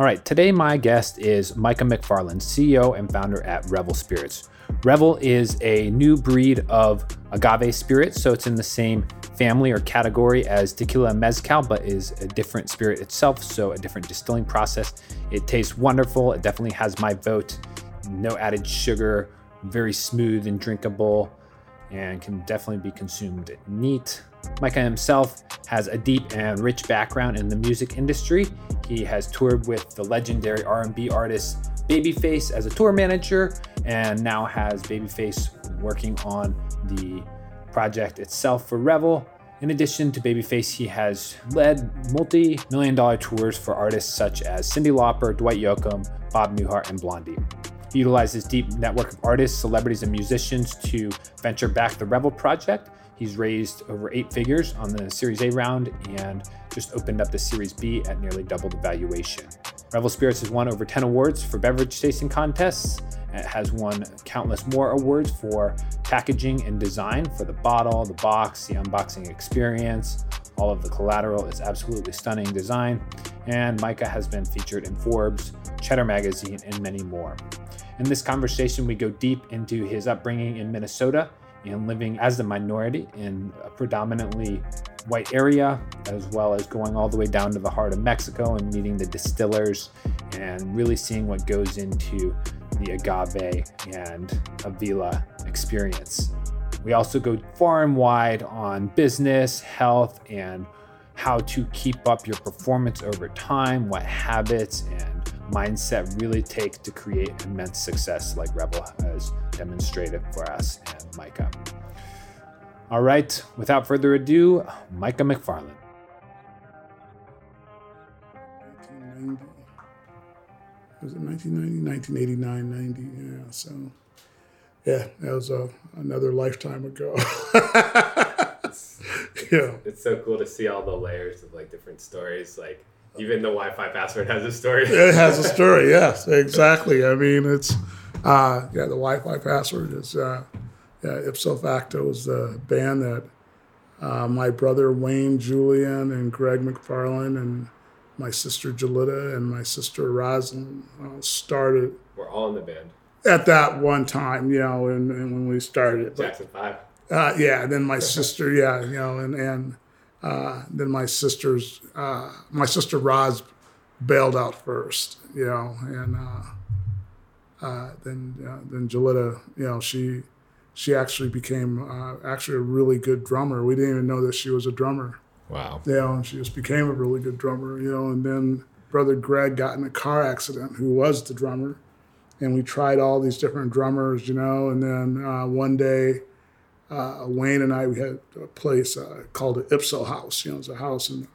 All right, today my guest is Micah McFarland, CEO and founder at Revel Spirits. Revel is a new breed of agave spirit, so it's in the same family or category as tequila mezcal, but is a different spirit itself, so a different distilling process. It tastes wonderful. It definitely has my vote. No added sugar, very smooth and drinkable, and can definitely be consumed neat. Micah himself has a deep and rich background in the music industry. He has toured with the legendary R&B artist Babyface as a tour manager and now has Babyface working on the project itself for Revel. In addition to Babyface, he has led multi million dollar tours for artists such as Cyndi Lauper, Dwight Yoakam, Bob Newhart, and Blondie. He utilizes deep network of artists, celebrities, and musicians to venture back the Revel project He's raised over eight figures on the Series A round and just opened up the Series B at nearly double the valuation. Revel Spirits has won over 10 awards for beverage tasting contests. It has won countless more awards for packaging and design for the bottle, the box, the unboxing experience. All of the collateral is absolutely stunning design. And Micah has been featured in Forbes, Cheddar Magazine, and many more. In this conversation, we go deep into his upbringing in Minnesota and living as a minority in a predominantly white area, as well as going all the way down to the heart of Mexico and meeting the distillers and really seeing what goes into the agave and Avila experience. We also go far and wide on business, health, and how to keep up your performance over time, what habits and mindset really take to create immense success like Revel has demonstrated for us and Micah. All right, without further ado, Micah McFarland. 1990. Was it 1990? 1989, 90. Yeah, so yeah, that was a, another lifetime ago. it's, yeah. It's so cool to see all the layers of like different stories. Like even the Wi-Fi password has a story. it has a story. Yes, exactly. I mean, it's uh, yeah. The Wi-Fi password is uh, yeah. Ipso facto is the band that uh, my brother Wayne Julian and Greg McFarland and my sister Jalita and my sister Rosalind uh, started. We're all in the band at that one time, you know, and, and when we started. Jackson Five. Uh, yeah, then my sister, yeah, you know, and and uh, then my sister's uh, my sister Roz bailed out first, you know, and uh, uh, then uh, then Jalita, you know, she she actually became actually a really good drummer. We didn't even know that she was a drummer. Wow. You know, and she just became a really good drummer, you know, and then brother Greg got in a car accident, who was the drummer, and we tried all these different drummers, you know, and then one day uh, Wayne and I we had a place uh, called the Ipso House. You know, it's a house, and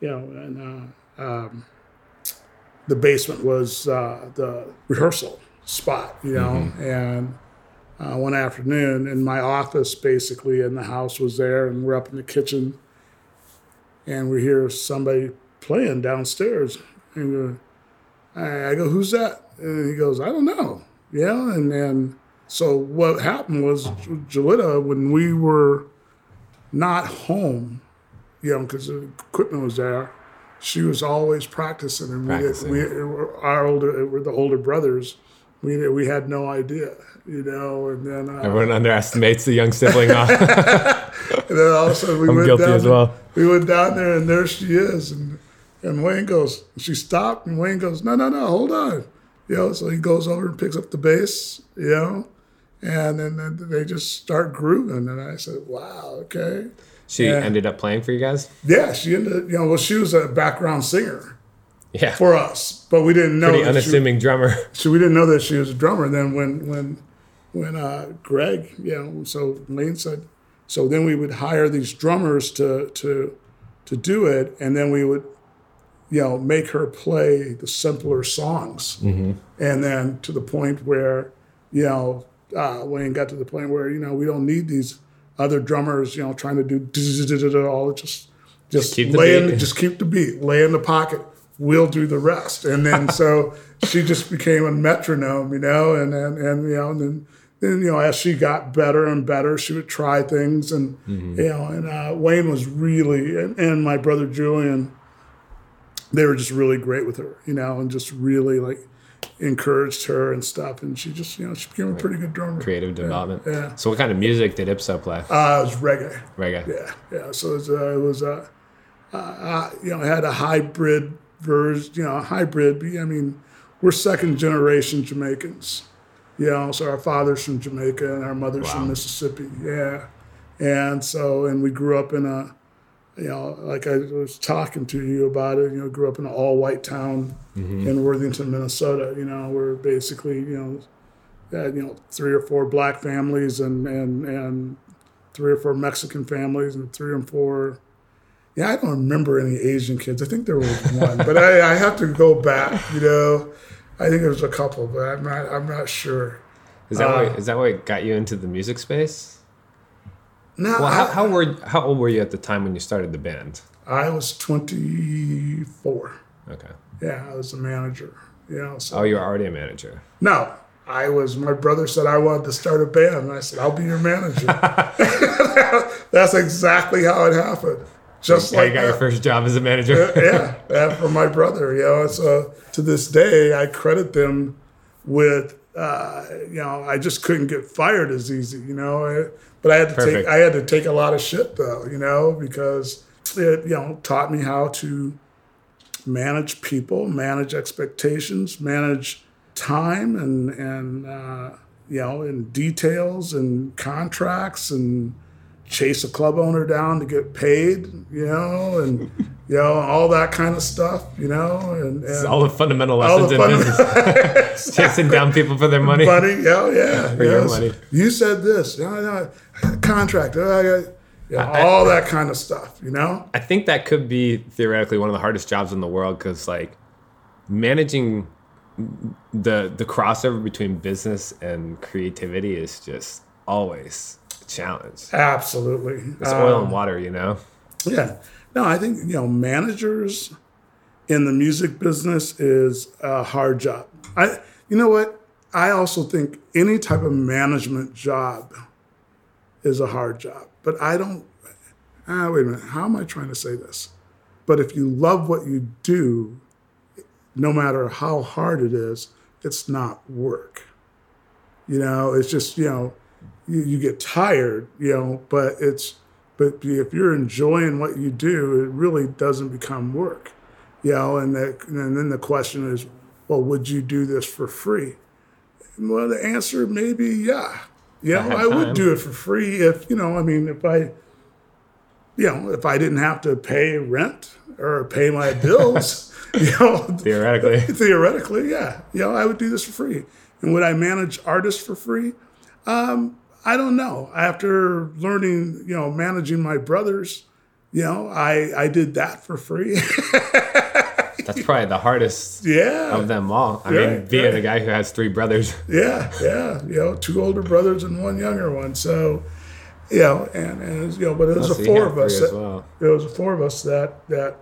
you know, and uh, um, the basement was uh, the rehearsal spot. You know, mm-hmm. and uh, one afternoon, in my office, basically, in the house was there, and we're up in the kitchen, and we hear somebody playing downstairs, and I go, "Who's that?" And he goes, "I don't know." Yeah, and then so what happened was Jalita, when we were not home, you know, because the equipment was there, she was always practicing, and practicing. we, we our older, we're the older brothers. We we had no idea, you know, and then uh, everyone underestimates the young sibling. and then all of a sudden we I'm went guilty down as well. we went down there, and there she is, and and Wayne goes, she stopped, and Wayne goes, no, no, no, hold on, you know. So he goes over and picks up the bass, you know, and then, then they just start grooving. And I said, wow, okay. She and, ended up playing for you guys? Yeah, she ended Up, you know, well, she was a background singer. Yeah. For us. But we didn't know. Pretty unassuming she, drummer. So we didn't know that she was a drummer. And then when, when, when uh, Greg, you know, so Lane said, so then we would hire these drummers to, to, to do it. And then we would you know, make her play the simpler songs. Mm-hmm. And then to the point where, you know, uh, Wayne got to the point where, you know, we don't need these other drummers, you know, trying to do all just just keep lay in, just keep the beat, lay in the pocket. We'll do the rest. And then so she just became a metronome, you know, and and, and you know, and then then you know as she got better and better, she would try things, and mm-hmm. you know, and uh, Wayne was really and, and my brother Julian, they were just really great with her, you know, and just really like encouraged her and stuff. And she just, you know, she became a pretty good drummer. Creative development. Yeah. yeah. So what kind of music did Ipso play? Uh, it was reggae. Reggae. Yeah. Yeah. So it was, uh, it was uh, uh, you know, had a hybrid version, you know, hybrid. I mean, we're second generation Jamaicans. You know, so our father's from Jamaica and our mother's wow. from Mississippi. Yeah. And so, and we grew up in a, you know, like I was talking to you about it, you know, grew up in an all white town mm-hmm. in Worthington, Minnesota, you know, where basically, you know, had, you know, three or four black families and, and, and three or four Mexican families and three or four, yeah, I don't remember any Asian kids. I think there was one, but I, I have to go back, you know, I think there was a couple, but I'm not, I'm not sure. Is that, uh, what, is that what got you into the music space? No. Well, how, how were how old were you at the time when you started the band? I was 24. Okay. Yeah, I was a manager. You know, so. Oh, you were already a manager. No, I was. My brother said I wanted to start a band, and I said I'll be your manager. That's exactly how it happened. Just like you got that. your first job as a manager. yeah, yeah, for my brother. You know, so to this day, I credit them with. Uh, you know, I just couldn't get fired as easy. You know, but I had to Perfect. take I had to take a lot of shit though, you know, because it you know taught me how to manage people, manage expectations, manage time, and and uh, you know, and details and contracts and chase a club owner down to get paid, you know, and you know all that kind of stuff, you know, and, and all the fundamental lessons the in business, chasing down people for their money, money, yeah, yeah, for yes. your money. You said this, yeah, yeah, contract, uh, yeah, I, all that kind of stuff, you know. I think that could be theoretically one of the hardest jobs in the world because, like, managing the the crossover between business and creativity is just always challenge. Absolutely. It's oil um, and water, you know? Yeah. No, I think, you know, managers in the music business is a hard job. I you know what? I also think any type of management job is a hard job. But I don't ah, wait a minute, how am I trying to say this? But if you love what you do, no matter how hard it is, it's not work. You know, it's just, you know, you, you get tired, you know, but it's but if you're enjoying what you do, it really doesn't become work, you know. And that, and then the question is, well, would you do this for free? Well, the answer may be yeah. Yeah, I, I would do it for free if you know. I mean, if I, you know, if I didn't have to pay rent or pay my bills, you know, theoretically, theoretically, yeah, you know, I would do this for free. And would I manage artists for free? Um, I don't know. After learning, you know, managing my brothers, you know, I I did that for free. That's probably the hardest yeah. of them all. I mean, being right. a guy who has three brothers. Yeah, yeah. You know, two older brothers and one younger one. So, you know, and, and was, you know, but it was oh, a four of us. That, well. It was a four of us that that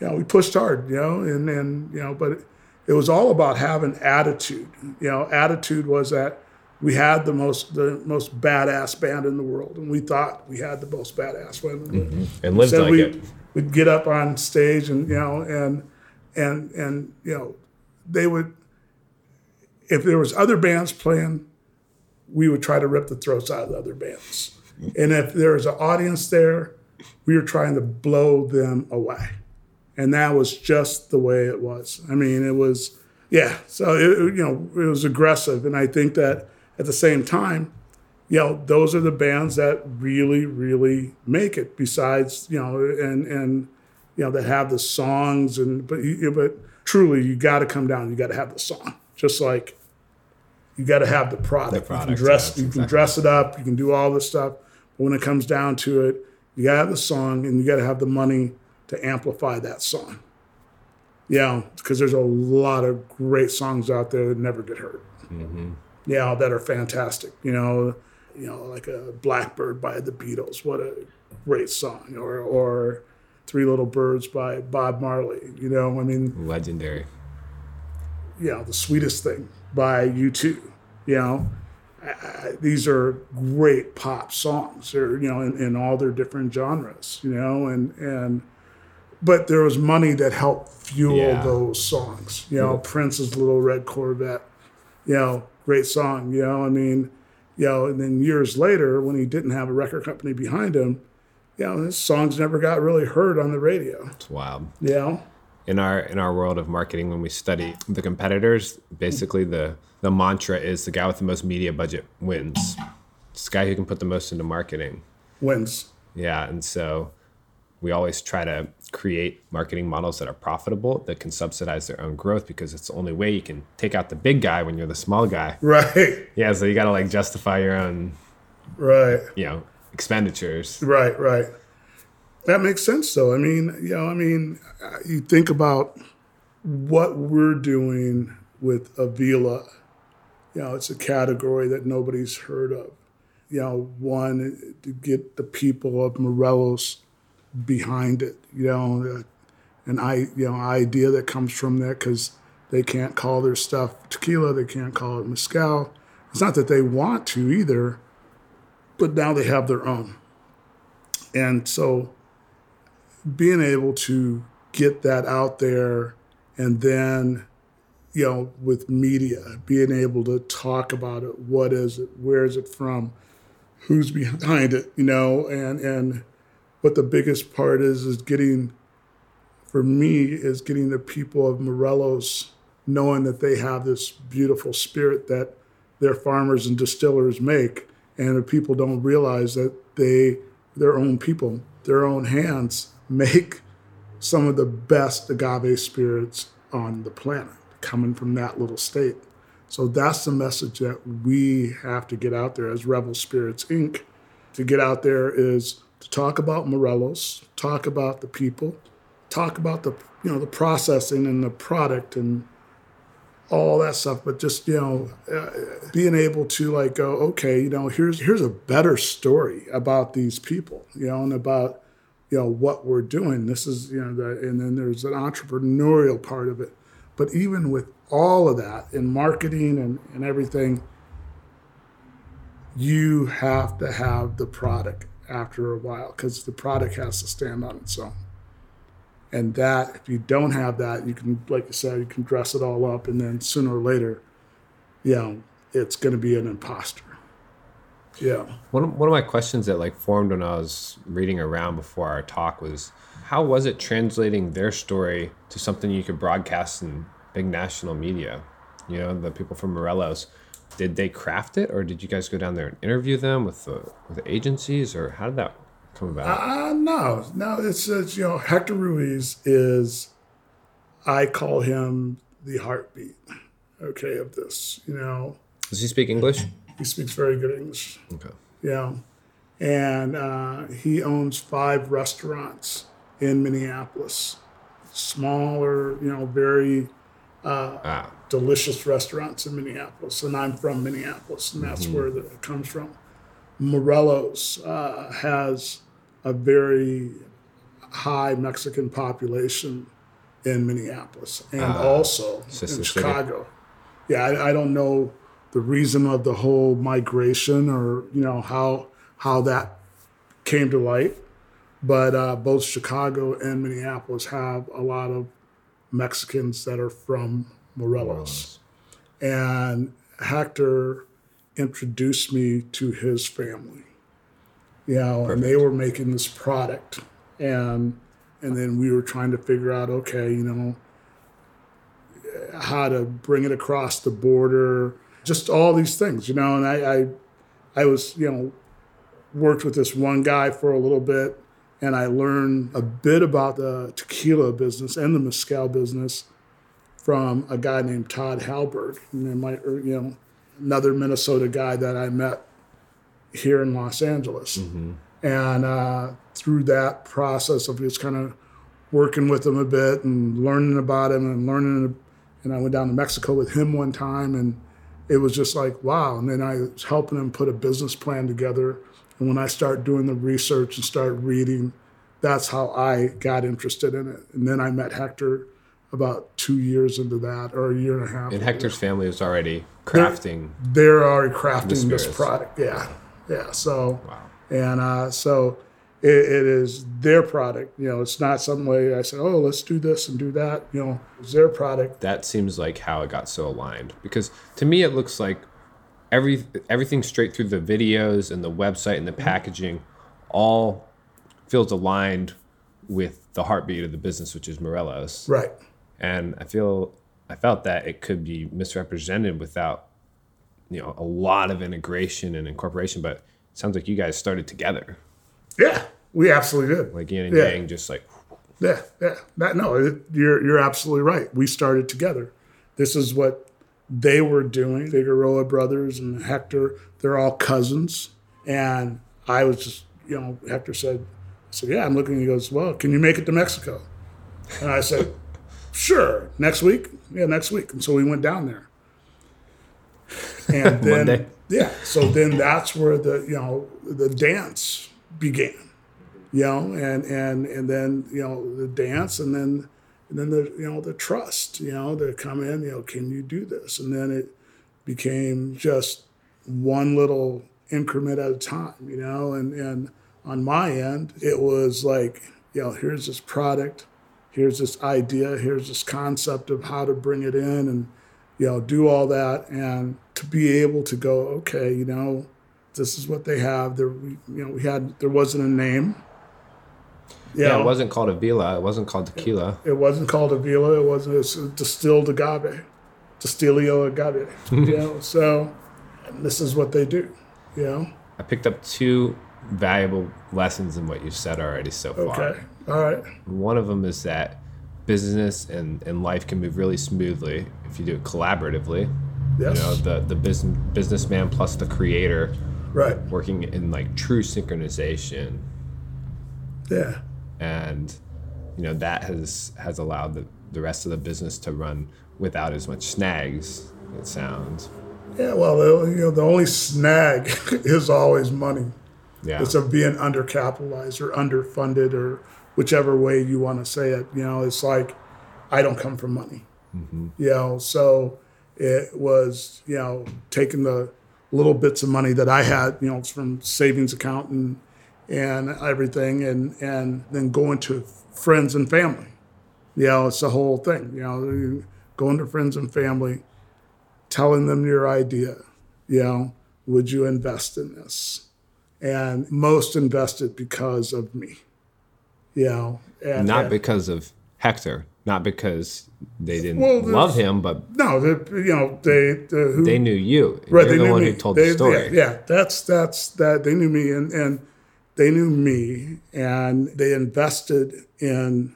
you know we pushed hard. You know, and and you know, but it, it was all about having attitude. You know, attitude was that we had the most the most badass band in the world, and we thought we had the most badass one. Mm-hmm. And lived like we, it. We'd get up on stage, and you know, and and and you know, they would. If there was other bands playing, we would try to rip the throats out of the other bands, and if there was an audience there, we were trying to blow them away, and that was just the way it was. I mean, it was. Yeah, so it, you know it was aggressive, and I think that at the same time, you know, those are the bands that really, really make it. Besides, you know, and and you know that have the songs and but you, but truly, you got to come down. You got to have the song, just like you got to have the product. The product you can dress, yes, you exactly. can dress it up. You can do all this stuff. But when it comes down to it, you got to have the song, and you got to have the money to amplify that song. Yeah, because there's a lot of great songs out there that never get heard. Mm-hmm. Yeah, that are fantastic. You know, you know, like a Blackbird by the Beatles. What a great song. Or or Three Little Birds by Bob Marley. You know, I mean, Legendary. you know, the sweetest thing by U2. You know, I, I, these are great pop songs. They're you know in, in all their different genres. You know, and and but there was money that helped fuel Yeah. those songs. You know, Prince's Little Red Corvette. You know, great song. You know, I mean, you know, and then years later when he didn't have a record company behind him, you know, his songs never got really heard on the radio. It's wild. You know, in our in our world of marketing when we study the competitors basically the the mantra is the guy with the most media budget wins it's the guy who can put the most into marketing wins. yeah and so we always try to create marketing models that are profitable that can subsidize their own growth because it's the only way you can take out the big guy when you're the small guy Right, yeah so you got to like justify your own right. you know expenditures Right, right. That makes sense, though. I mean, you know, I mean, you think about what we're doing with Avila. You know, it's a category that nobody's heard of. You know, one to get the people of Morelos behind it. You know, uh, an I you know idea that comes from that because they can't call their stuff tequila, they can't call it mezcal. It's not that they want to either, but now they have their own. And so being able to get that out there and then, you know, with media, being able to talk about it, what is it, where is it from, who's behind it, you know, and and what the biggest part is is getting for me is getting the people of Morelos knowing that they have this beautiful spirit that their farmers and distillers make and the people don't realize that they their own people their own hands make some of the best agave spirits on the planet coming from that little state. So that's the message that we have to get out there as revel spirits inc. To get out there is to talk about morelos talk about the people talk about the you know the processing and the product and all that stuff but just you know uh, being able to like go okay you know here's here's a better story about these people you know and about you know what we're doing. This is you know the, and then there's an entrepreneurial part of it. But even with all of that in marketing and, and everything you have to have the product after a while because the product has to stand on its own. And that if you don't have that you can like you said you can dress it all up and then sooner or later you know it's going to be an imposter. Yeah. One of, one of my questions that like formed when I was reading around before our talk was how was it translating their story to something you could broadcast in big national media? You know, the people from Morelos, did they craft it or did you guys go down there and interview them with the with the agencies or how did that come about? uh, no no it's, it's you know hector ruiz is i call him the heartbeat okay of this you know Does he speak English? he speaks very good english Okay. Yeah. And uh, he owns five restaurants in Minneapolis. Smaller, you know, very Ah, delicious restaurants in Minneapolis. And I'm from Minneapolis, and that's where the, it comes from. Morelos uh, has a very high Mexican population in Minneapolis and also Sister in city. Chicago. Yeah, I, I don't know the reason of the whole migration or you know how how that came to light, but uh, both Chicago and Minneapolis have a lot of Mexicans that are from Morelos. And Hector introduced me to his family. You know, and they were making this product. And and then we were trying to figure out, okay, you know, how to bring it across the border, just all these things, you know. And I, I, I was, you know, worked with this one guy for a little bit, and I learned a bit about the tequila business and the mezcal business from a guy named Todd Halberg. And my, you know, another Minnesota guy that I met here in Los Angeles. And uh, through that process of just kind of working with him a bit and learning about him and learning. And I went down to Mexico with him one time, and it was just like wow. And then I was helping him put a business plan together. And when I start doing the research and start reading, that's how I got interested in it. And then I met Hector about two years into that, or a year and a half. And Hector's family is already crafting. They're, they're already crafting this product. Yeah, yeah. So, Wow. and uh, so it, it is their product. You know, it's not some way I said, oh, let's do this and do that. You know, it's their product. That seems like how it got so aligned. Because to me, it looks like every everything straight through the videos and the website and the packaging all feels aligned with the heartbeat of the business, which is Morelos. Right. And I feel I felt that it could be misrepresented without you know a lot of integration and incorporation. But it sounds like you guys started together, Yeah, we absolutely did. like yin and Yeah. yang, just like Yeah, yeah. That, no, it, you're you're absolutely right. We started together. This is what they were doing. Figueroa brothers and Hector, they're all cousins. And I was just, you know, Hector said, I said, yeah, I'm looking. He goes, well, can you make it to Mexico? And I said, sure. Next week? Yeah, next week. And so we went down there. And then, yeah. So then that's where the, you know, the dance began you know, and and and then you know the dance, and then and then the you know the trust, you know, to come in, you know, can you do this? And then it became just one little increment at a time, you know, and and on my end, it was like, you know, here's this product, here's this idea, here's this concept of how to bring it in, and you know, do all that, and to be able to go, okay, you know, this is what they have. There, we, you know, we had there wasn't a name. You yeah, know, it wasn't called Avila, it wasn't called tequila. it wasn't called Avila. It wasn't. It's a distilled agave, Distilio agave. you know, so this is what they do. You know. I picked up two valuable lessons in what you've said already so far. Okay. All right. One of them is that business and, and life can move really smoothly if you do it collaboratively. Yes. You know, the the business businessman plus the creator right. working in like true synchronization Yeah. and you know that has has allowed the, the rest of the business to run without as much snags it sounds Yeah. Well, you know, the only snag is always money. yeah It's of being undercapitalized or underfunded or whichever way you want to say it. You know, it's like I don't come from money. Mm-hmm. You know, so it was you know taking the little bits of money that I had, you know, from savings account and and everything, and and then going to friends and family. You know, it's the whole thing. You know, going to friends and family, telling them your idea. You know, would you invest in this? and most invested because of me. You know, and, not and- because of hector not because they didn't Well, love him but no, you know they the, who they knew you right, you're they the knew one me. who told They- the story Yeah, yeah, that's that's that they knew me and and they knew me and they invested in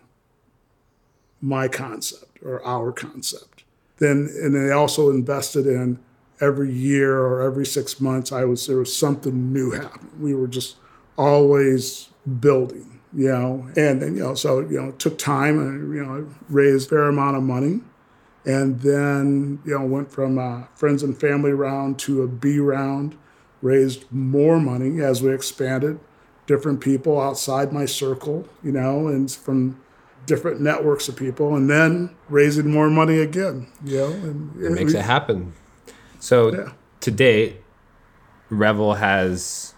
my concept or our concept. Then and they also invested in every year or every six months. I was there was something new happening. We were just always building, you know. And then you know, so you know, took time and you know, raised a fair amount of money and then you know went from a friends and family round to a B round, raised more money as we expanded, different people outside my circle, you know, and from different networks of people, and then raising more money again, you know, and it makes it happen so Yeah. to date revel has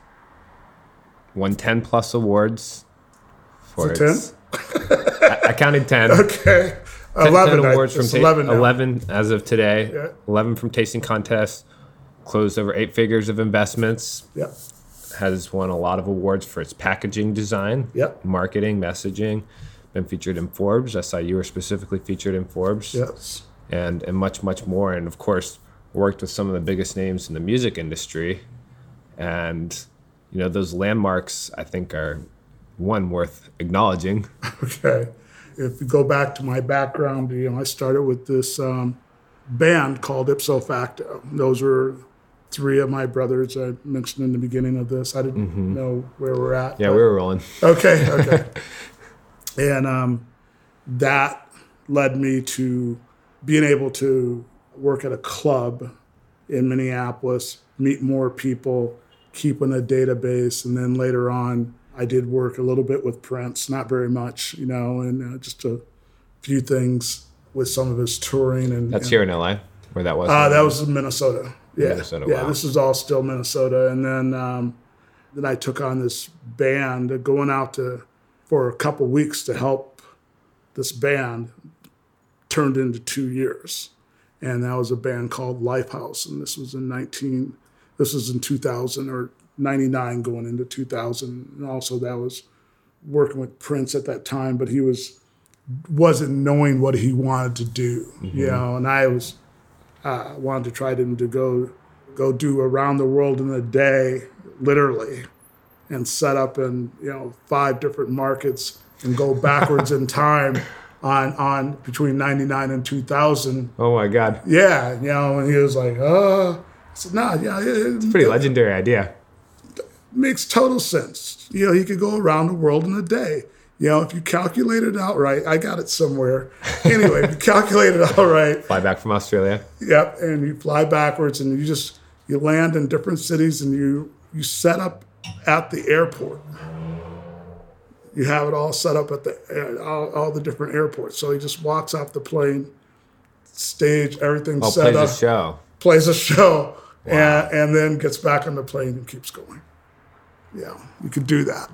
won 10 plus awards for it its I, I counted 10 Okay, 10, eleven 10 awards I, from ta- eleven. now. 11 as of today Yeah. 11 from tasting contests closed over eight figures of investments Yep. has won a lot of awards for its packaging design Yep. marketing messaging been featured in forbes i saw you were specifically featured in forbes Yes. and and much much more and of course worked with some of the biggest names in the music industry and you know those landmarks i think are one worth acknowledging Okay. If you go back to my background, you know, I started with this um, band called Ipso Facto. Those were three of my brothers I mentioned in the beginning of this. I didn't know where we're at. yeah but- we were rolling Okay, okay. and um, that led me to being able to work at a club in Minneapolis, meet more people, keeping a database, and then later on, I did work a little bit with Prince, not very much, you know, and uh, just a few things with some of his touring. And That's and, here in LA, where that was. Uh, that was in Minnesota. Yeah, Minnesota, yeah. wow. This is all still Minnesota, and then um, then I took on this band, uh, going out to for a couple weeks to help this band. Turned into two years, and that was a band called Lifehouse, and this was in nineteen. This was in two thousand or ninety nine, going into two thousand, and also that was working with Prince at that time, but he was wasn't knowing what he wanted to do, you know, and I was uh, wanted to try to, to go go do around the world in a day, literally, and set up in you know five different markets and go backwards in time on on between ninety nine and two thousand. oh my God, Yeah, you know, and he was like, uh, I said, nah, yeah, it, pretty legendary idea. Makes total sense. You know, he could go around the world in a day. You know, if you calculate it out right, I got it somewhere. Anyway, if you calculate it out right, Fly back from Australia. Yep, and you fly backwards, and you just you land in different cities, and you you set up at the airport. You have it all set up at the uh, all, all the different airports. So he just walks off the plane, stage, everything's Oh, set plays up, a show. plays a show, and and then gets back on the plane and keeps going. Yeah, you could do that.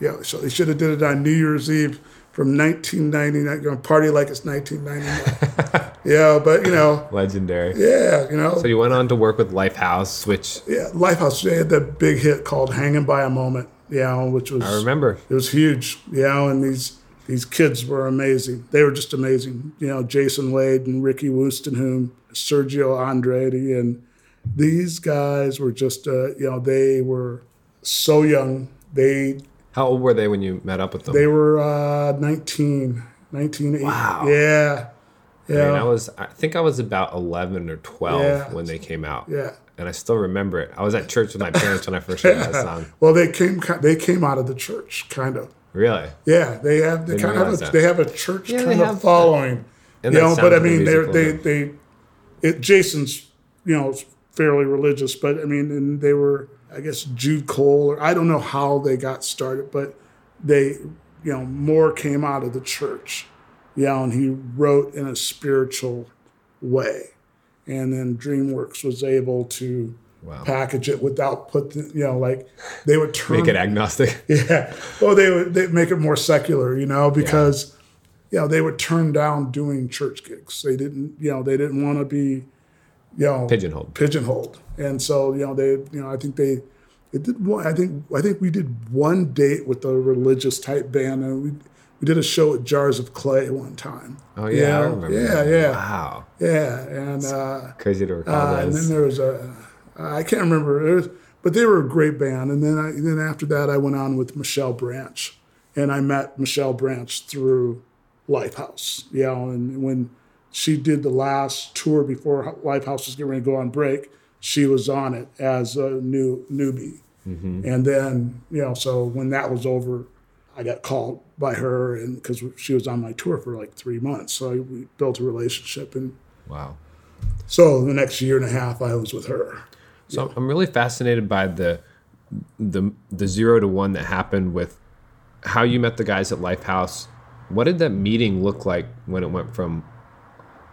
Yeah, so they should have did it on New Year's Eve from 1999. Going to party like it's 1999. yeah, but you know, Legendary. yeah, you know, So you went on to work with Lifehouse, which yeah, Lifehouse. They had that big hit called "Hanging by a Moment," you know, which was I remember. it was huge, you know, and these these kids were amazing. They were just amazing, you know, Jason Wade and Ricky Woolstenhulme, Sergio Andrade, and these guys were just, uh, you know, they were so young. They How old were they when you met up with them? they were uh, 19, 19, Wow. yeah, I yeah, mean, I was. I think I was about eleven or twelve Yeah. when they came out. yeah. And I still remember it. I was at church with my parents when I first heard that song. Well, they came they came out of the church, kind of. Really? Yeah, they have they kind of have a, they have a church Yeah, kind of following. And you know, but I mean, they're, musical they they it Jason's you know fairly religious, but I mean, and they were I guess Jude Cole or I don't know how they got started, but they you know more came out of the church, you know, and he wrote in a spiritual way, and then DreamWorks was able to. Wow. Package it without put the, you know like they would turn Make it agnostic. yeah. Well, they would they make it more secular, you know, because you know they would turn down doing church gigs. They didn't, you know, they didn't want to be, you know, Pigeonholed. pigeonholed. And so, you know, they, you know, I think they, it did one. I think I think we did one date with a religious type band, and we we did a show at Jars of Clay one time. Oh You yeah, I know? remember. Yeah, that. yeah, Wow. yeah. And uh, Crazy to recall uh, and then there was a, I can't remember, it was, but they were a great band. And then I, then after that, I went on with Michelle Branch, and I met Michelle Branch through Lifehouse. You know, and when she did the last tour before Lifehouse was getting ready to go on break, she was on it as a new newbie. Mm-hmm. And then you know, so when that was over, I got called by her, and because she was on my tour for like three months, so I, we built a relationship and. wow. So the next year and a half, I was with her. So I'm really fascinated by the the the zero to one that happened with how you met the guys at Lifehouse. What did that meeting look like when it went from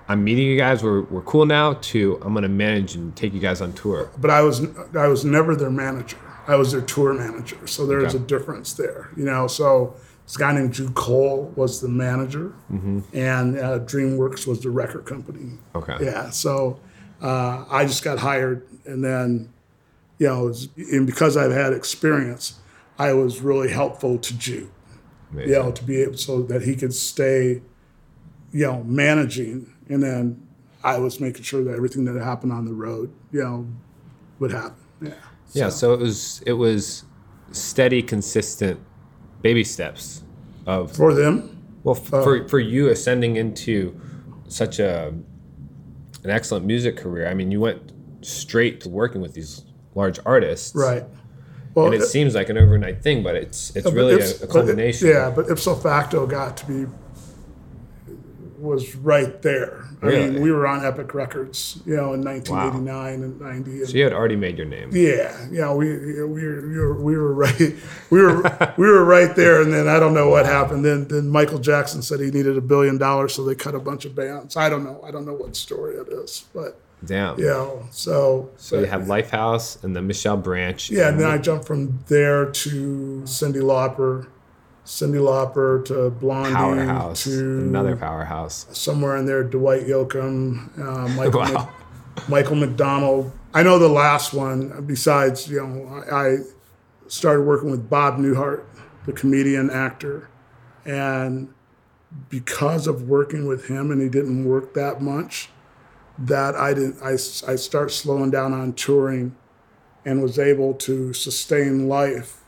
I'm meeting you guys, we're, we're cool now to I'm gonna manage and take you guys on tour. But I was I was never their manager. I was their tour manager. So there's Okay. a difference there, you know. So this guy named Jude Cole was the manager, and uh, DreamWorks was the record company. Okay. Yeah. So uh, I just got hired, and then you know, was, and because I've had experience, I was really helpful to Jude. Amazing. you know, to be able so that he could stay, you know, managing, and then I was making sure that everything that happened on the road, you know, would happen. Yeah. Yeah, so it was it was steady, consistent baby steps of For them, well f- for oh. for you ascending into such a an excellent music career. I mean, you went straight to working with these large artists, right? Well, And it seems like an overnight thing, but it's it's really if- a, a but it- culmination. yeah, but ipso facto got to be, was right there. I mean, we were on Epic Records, you know, in 1989 and 90. And So you had already made your name. yeah, yeah, we we were, we were we were right we were we were right there, and then I don't know what happened. Then then Michael Jackson said he needed a billion dollars, so they cut a bunch of bands. I don't know. I don't know what story it is, but Damn. yeah. So So you had Lifehouse and then Michelle Branch. yeah, and then I jumped from there to Cyndi Lauper, Cyndi Lauper to Blondie powerhouse. to Another powerhouse. somewhere in there, Dwight Yoakam, uh, Michael, Wow. Mc- Michael McDonald. I know the last one. Besides, you know, I, I started working with Bob Newhart, the comedian actor, and because of working with him, and he didn't work that much, that I didn't. I I start slowing down on touring, and was able to sustain life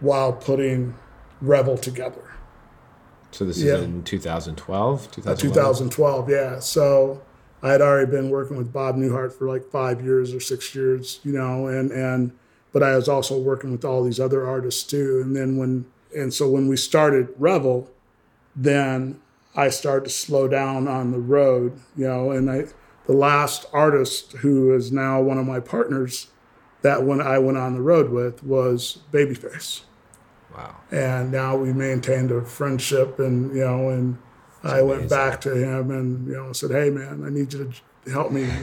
while putting Revel together. So this Yeah. is in 2012, uh, 2012, yeah. So I had already been working with Bob Newhart for like five years or six years, you know, and and but I was also working with all these other artists too. And then when and so when we started Revel, then I started to slow down on the road, you know, and I the last artist who is now one of my partners that when I went on the road with was Babyface Wow. and now we maintained a friendship and you know and i went back to him and you know said hey man i need you to help me.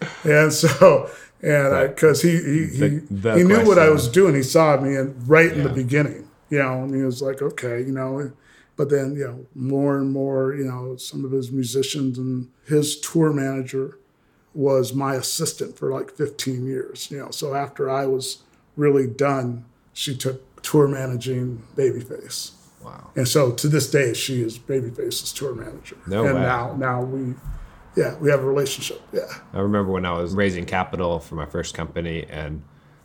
And so and I because he he, he, The- the he knew what i was doing. He saw me and right in the beginning you know and he was like okay you know but then you know more and more you know some of his musicians and his tour manager was my assistant for like 15 years you know so after i was really done she took tour managing babyface Wow. and so to this day she is babyface's tour manager No and way. now now we yeah we have a relationship yeah I remember when I was raising capital for my first company, and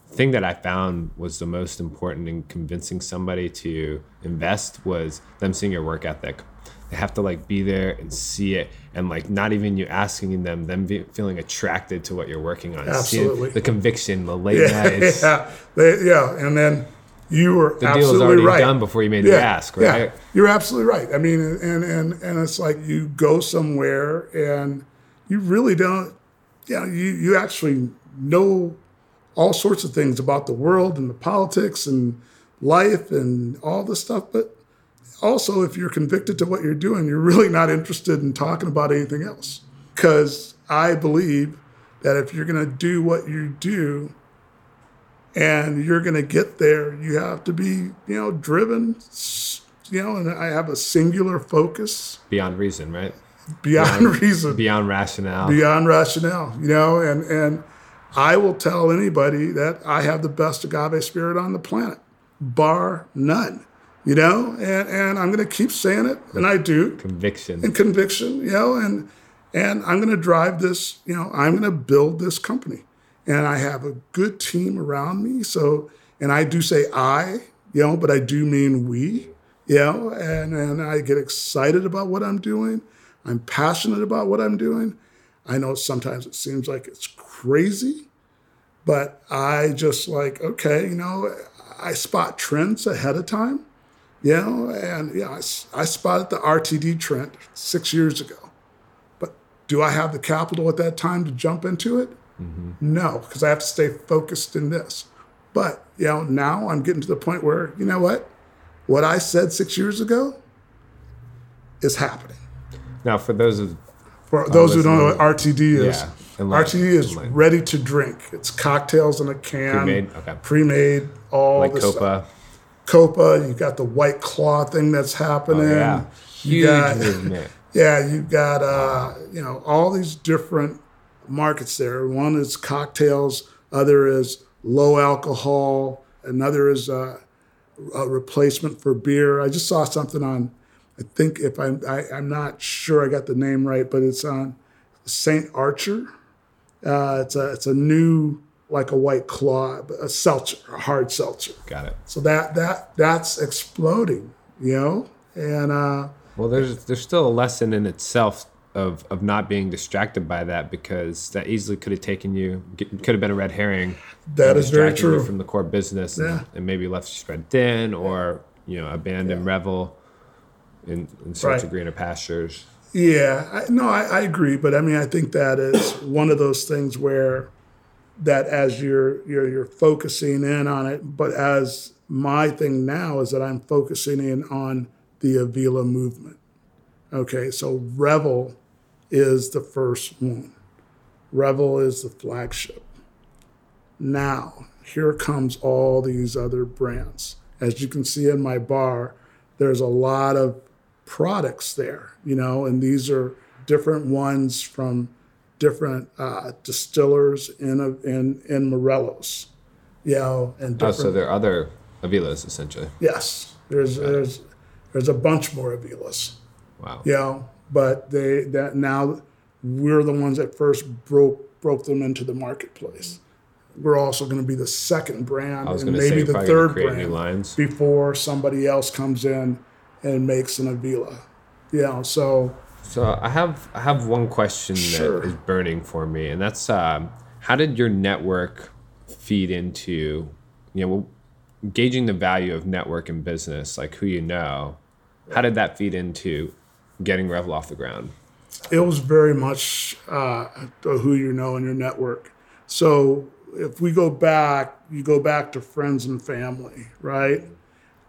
the thing that I found was the most important in convincing somebody to invest was them seeing your work ethic. They have to like be there and see it, and like not even you asking them, them feeling attracted to what you're working on. Seeing Absolutely. the conviction, the late yeah nights. yeah they, yeah and then you were The deal's absolutely already right done before you made the ask, right? Yeah, you're absolutely right. I mean, and and and it's like you go somewhere and you really don't. You know, you you actually know all sorts of things about the world and the politics and life and all this stuff, but also if you're convicted to what you're doing, you're really not interested in talking about anything else. Because I believe that if you're going to do what you do, and you're going to get there, you have to be, you know, driven, you know, and I have a singular focus Beyond reason, right? beyond reason, Beyond rationale. beyond rationale, you know, and and I will tell anybody that I have the best agave spirit on the planet, bar none, you know, and and I'm going to keep saying it, and I do, Conviction. and conviction, you know, and and I'm going to drive this, you know, I'm going to build this company, and I have a good team around me. So, and I do say I, you know, but I do mean we, you know, and and I get excited about what I'm doing. I'm passionate about what I'm doing. I know sometimes it seems like it's crazy, but I just like okay, you know, I spot trends ahead of time you know, and yeah, I spotted the RTD trend six years ago. But do I have the capital at that time to jump into it? No, because I have to stay focused in this. But, you know, now I'm getting to the point where, you know what? What I said six years ago is happening. Now, for those of For those who don't know what. RTD is, Yeah, RTD is ready to drink. It's cocktails in a can, Pre-made? Okay. pre-made, all like this stuff. Copa, Copa, you got the white claw thing that's happening. Oh, yeah, You huge got- movement. Yeah, you've got uh, you know all these different markets there. One is cocktails, other is low alcohol, another is uh, a replacement for beer. I just saw something on, I think if I'm I, I'm not sure I got the name right, but it's on Saint Archer. Uh, it's a it's a new like a white claw, a seltzer, a hard seltzer. Got it. So that that that's exploding, you know, and. uh Well, there's there's still a lesson in itself of of not being distracted by that because that easily could have taken you could have been a red herring. That is very true. from the core business and, Yeah. and maybe left you spread thin or you know abandon revel. in, in search Right. of greener pastures. Yeah, I, no, I, I agree, but I mean, I think that is one of those things where that as you're you're you're focusing in on it, but as my thing now is that I'm focusing in on the Avila movement. Okay, so Revel is the first one. Revel is the flagship. Now, here comes all these other brands. As you can see in my bar, there's a lot of products there, you know, and these are different ones from different uh, distillers in in in Morelos, you know, and different. Oh, so there are other Avilas essentially. yes, there's there's there's a bunch more Avilas, Wow. you know, but they that now we're the ones that first broke broke them into the marketplace. We're also going to be the second brand and maybe the third brand before somebody else comes in and makes an Avila. You know, so So I have I have one question Sure. that is burning for me, and that's um, how did your network feed into you know gauging the value of network and business, like who you know? How did that feed into getting Revel off the ground? it was very much uh, who you know in your network. So if we go back, you go back to friends and family, right?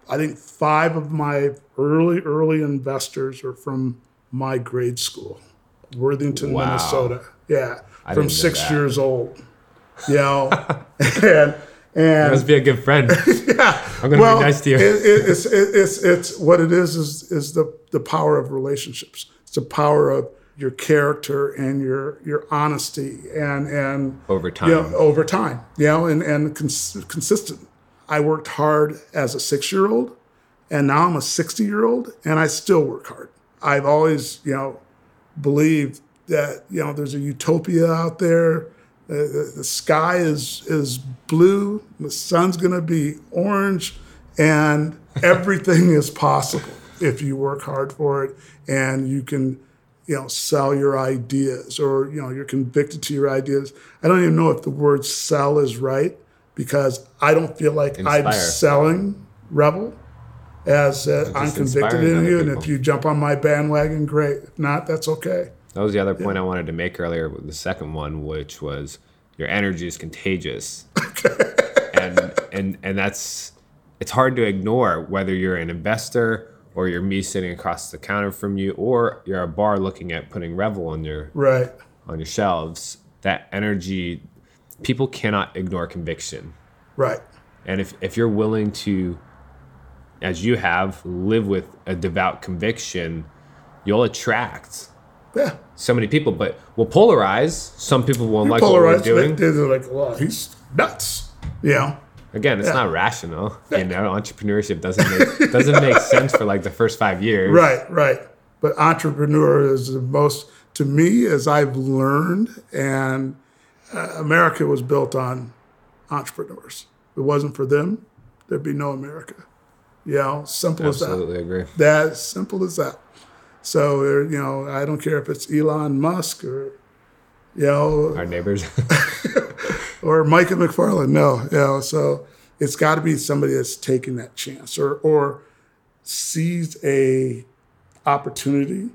I think five of my early, early investors are from my grade school, Worthington, Wow. Minnesota. Yeah, I from six years old. You know, and and Must be a good friend. yeah. I'm gonna well, be nice to you. It, it, it's, it, it's it's what it is is is the the power of relationships. It's the power of your character and your your honesty and and Over time. you know, over time. You know, and and cons- consistent. I worked hard as a six year old, and now I'm a sixty year old, and I still work hard. I've always you know believed that you know there's a utopia out there. Uh, the, the sky is is blue. The sun's going to be orange, and everything is possible if you work hard for it, and you can, you know, sell your ideas, or you know, you're convicted to your ideas. I don't even know if the word "sell" is right because I don't feel like I'm selling Revel as uh, I'm convicted in you, and if you jump on my bandwagon, great. If not, that's okay. That was the other point I wanted to make earlier the second one, which was your energy is contagious. and and and that's it's hard to ignore whether you're an investor or you're me sitting across the counter from you or you're a bar looking at putting Revel on your Right. on your shelves. That energy people cannot ignore conviction. Right. And if, if you're willing to, as you have, live with a devout conviction, you'll attract Yeah. so many people, but we'll polarize. Some people won't like what we're doing. They, they're like, well, he's nuts. You know. Again, it's not rational. You know, entrepreneurship doesn't make, doesn't make sense for like the first five years. Right, right. But entrepreneur is the most, to me, as I've learned, and uh, America was built on entrepreneurs. If it wasn't for them, there'd be no America. You know, simple as that. Absolutely agree. That simple as that. So, uh, you know, I don't care if it's Elon Musk or, you know, Our neighbors. or Micah McFarland. No, you know, so it's got to be somebody that's taking that chance or or sees a opportunity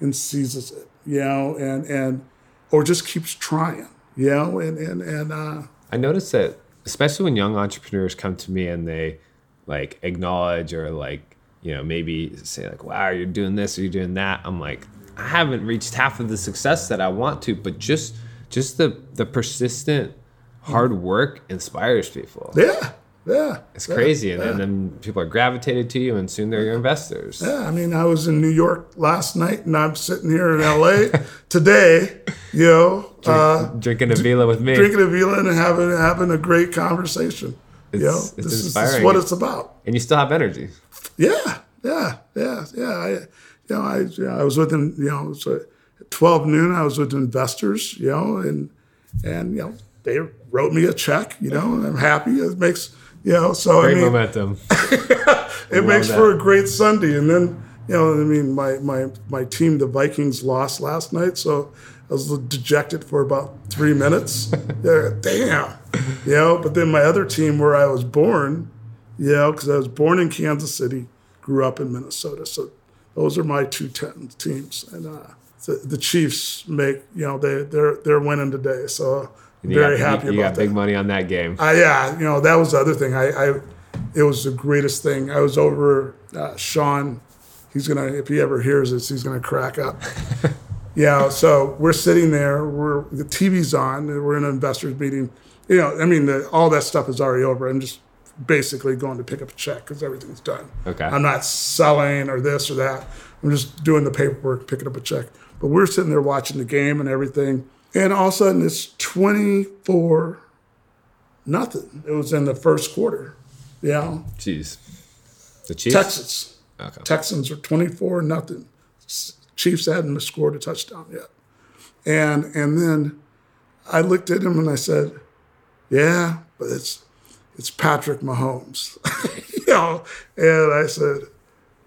and seizes it, you know, and and or just keeps trying, you know, and and and uh, I notice that, especially when young entrepreneurs come to me and they like acknowledge or like, you know, maybe say like, wow, you're doing this or you're doing that. I'm like, I haven't reached half of the success that I want to, but just just the the persistent hard work inspires people. yeah, yeah, It's crazy. And, then then people are gravitated to you and soon they're your investors. Yeah, I mean, I was in New York last night, and I'm sitting here in LA today, you know, uh, Drinking Avila with me. drinking Avila and having having a great conversation. you know, It's- it's this, is, this is what it's about. and you still have energy. Yeah, yeah, yeah, yeah. I, you know, I, you know, I was with them. You know, so at twelve noon, I was with investors. You know, and and you know, they wrote me a check. You know, and I'm happy. It makes you know. So Great I mean, momentum. it makes that. for a great Sunday. And then you know, I mean, my my my team, the Vikings, lost last night, so I was dejected for about three minutes. yeah, damn, you know. But then my other team, where I was born, you know, because I was born in Kansas City, grew up in Minnesota, so those are my two ten teams, and uh, the, the Chiefs make you know they they're they're winning today, so You very got, happy you, you about got that. big money on that game. I, yeah, you know that was the other thing. I, I it was the greatest thing. I was over uh, Sean. He's gonna if he ever hears this, he's gonna crack up. yeah, so we're sitting there. We're the TV's on. We're in an investors meeting. You know, I mean, the, all that stuff is already over. I'm just basically going to pick up a check because everything's done. Okay. I'm not selling or this or that. I'm just doing the paperwork, picking up a check. But we're sitting there watching the game and everything. And all of a sudden, it's 24 nothing. It was in the first quarter. Yeah. Jeez. The Chiefs? Texas. Okay. Texans are 24 nothing. Chiefs hadn't scored a touchdown yet. And and then I looked at him and I said, "Yeah, but it's it's Patrick Mahomes." you know, and I said,